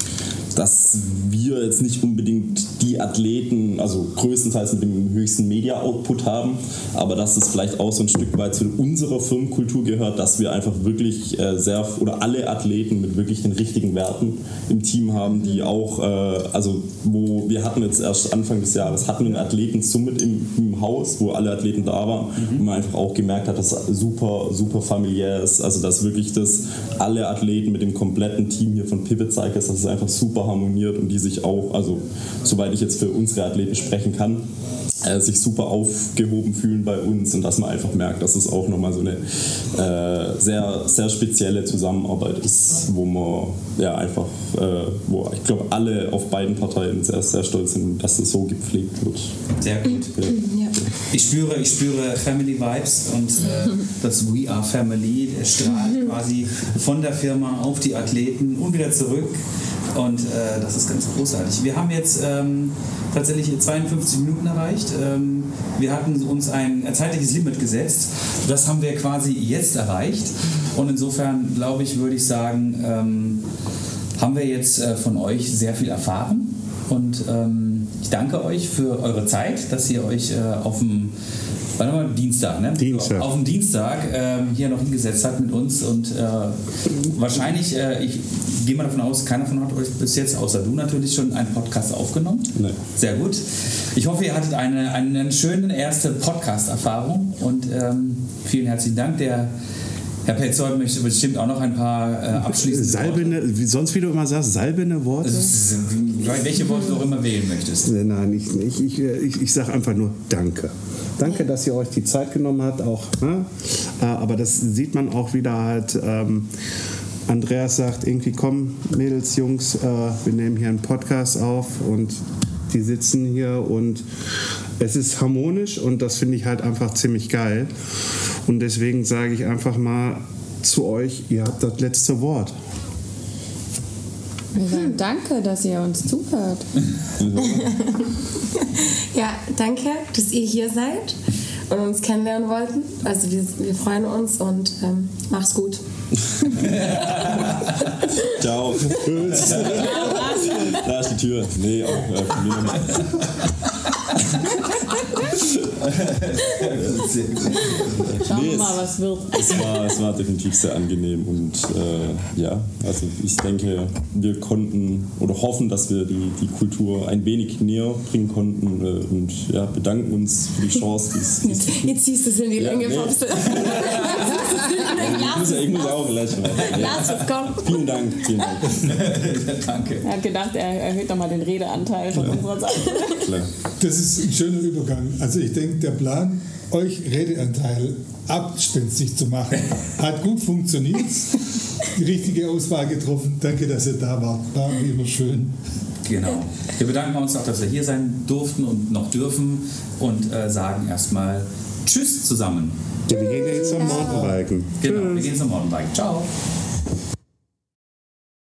dass wir jetzt nicht unbedingt die Athleten, also größtenteils mit dem höchsten Media-Output haben, aber dass es vielleicht auch so ein Stück weit zu unserer Firmenkultur gehört, dass wir einfach wirklich äh, sehr, oder alle Athleten mit wirklich den richtigen Werten im Team haben, die auch, äh, also wo wir hatten jetzt erst Anfang des Jahres, hatten wir einen Athleten-Summit im, im Haus, wo alle Athleten da waren und man einfach auch gemerkt hat, dass es super, super familiär ist, also dass wirklich das alle Athleten mit dem kompletten Team hier von Pivot Cycles, dass es einfach super harmoniert und die sich auch, also soweit ich jetzt für unsere Athleten sprechen kann, äh, sich super aufgehoben fühlen bei uns und dass man einfach merkt, dass es auch nochmal so eine äh, sehr, sehr spezielle Zusammenarbeit ist, wo man ja einfach, äh, wo ich glaube alle auf beiden Parteien sehr, sehr stolz sind, dass es so gepflegt wird. Sehr gut. Ja. Ich spüre, ich spüre Family Vibes und äh, <laughs> das We Are Family strahlt quasi von der Firma auf die Athleten und wieder zurück. Und äh, das ist ganz großartig. Wir haben jetzt ähm, tatsächlich 52 Minuten erreicht. Ähm, wir hatten uns ein zeitliches Limit gesetzt. Das haben wir quasi jetzt erreicht. Und insofern, glaube ich, würde ich sagen, ähm, haben wir jetzt äh, von euch sehr viel erfahren. Und ähm, ich danke euch für eure Zeit, dass ihr euch äh, auf dem haben wir? Dienstag, ne? Dienstag. Auf dem Dienstag ähm, hier noch hingesetzt hat mit uns und äh, wahrscheinlich, äh, ich gehe mal davon aus, keiner von euch bis jetzt, außer du natürlich, schon einen Podcast aufgenommen. Nein. Sehr gut. Ich hoffe, ihr hattet eine, eine schöne erste Podcast-Erfahrung und ähm, vielen herzlichen Dank. Der Herr Petzold möchte bestimmt auch noch ein paar äh, abschließende Salbende, wie sonst wie du immer sagst, salbende Worte? Worte. Also, welche Worte du auch immer wählen möchtest. Nein, ich, ich, ich, ich, ich sage einfach nur Danke. Danke, dass ihr euch die Zeit genommen habt, auch. Ne? Äh, Aber das sieht man auch wieder halt. Ähm, Andreas sagt irgendwie, komm, Mädels, Jungs, äh, wir nehmen hier einen Podcast auf und die sitzen hier und es ist harmonisch und das finde ich halt einfach ziemlich geil. Und deswegen sage ich einfach mal zu euch, ihr habt das letzte Wort. Wir sagen danke, dass ihr uns zuhört. <laughs> Ja, danke, dass ihr hier seid und uns kennenlernen wollten. Also wir, wir freuen uns und ähm, mach's gut. Ciao. <laughs> da ist die Tür. Nee, auch äh, von mir nochmal. Schauen wir mal, was wird. Es war, es war definitiv sehr angenehm und äh, ja, also ich denke, wir konnten oder hoffen, dass wir die, die Kultur ein wenig näher bringen konnten äh, und ja, bedanken uns für die Chance, die es die es Jetzt, ziehst du es in die Ja, Länge, nee. Popsel. <laughs> <laughs> ich muss, ja- ich muss auch gleich mal. <laughs> Lass es kommen. Vielen Dank, vielen Dank. <laughs> Danke. Er hat gedacht, er erhöht nochmal den Redeanteil von unserer Seite. Klar. Das ist ein schöner Übergang. Also ich denke, der Plan, euch Redeanteil abspenstig zu machen, hat gut funktioniert. Die richtige Auswahl getroffen. Danke, dass ihr da wart. War wie immer schön. Genau. Wir bedanken uns auch, dass wir hier sein durften und noch dürfen und äh, sagen erstmal Tschüss zusammen. Ja, wir gehen jetzt zum Mountainbiken. Genau, wir gehen zum Mountainbike. Ciao.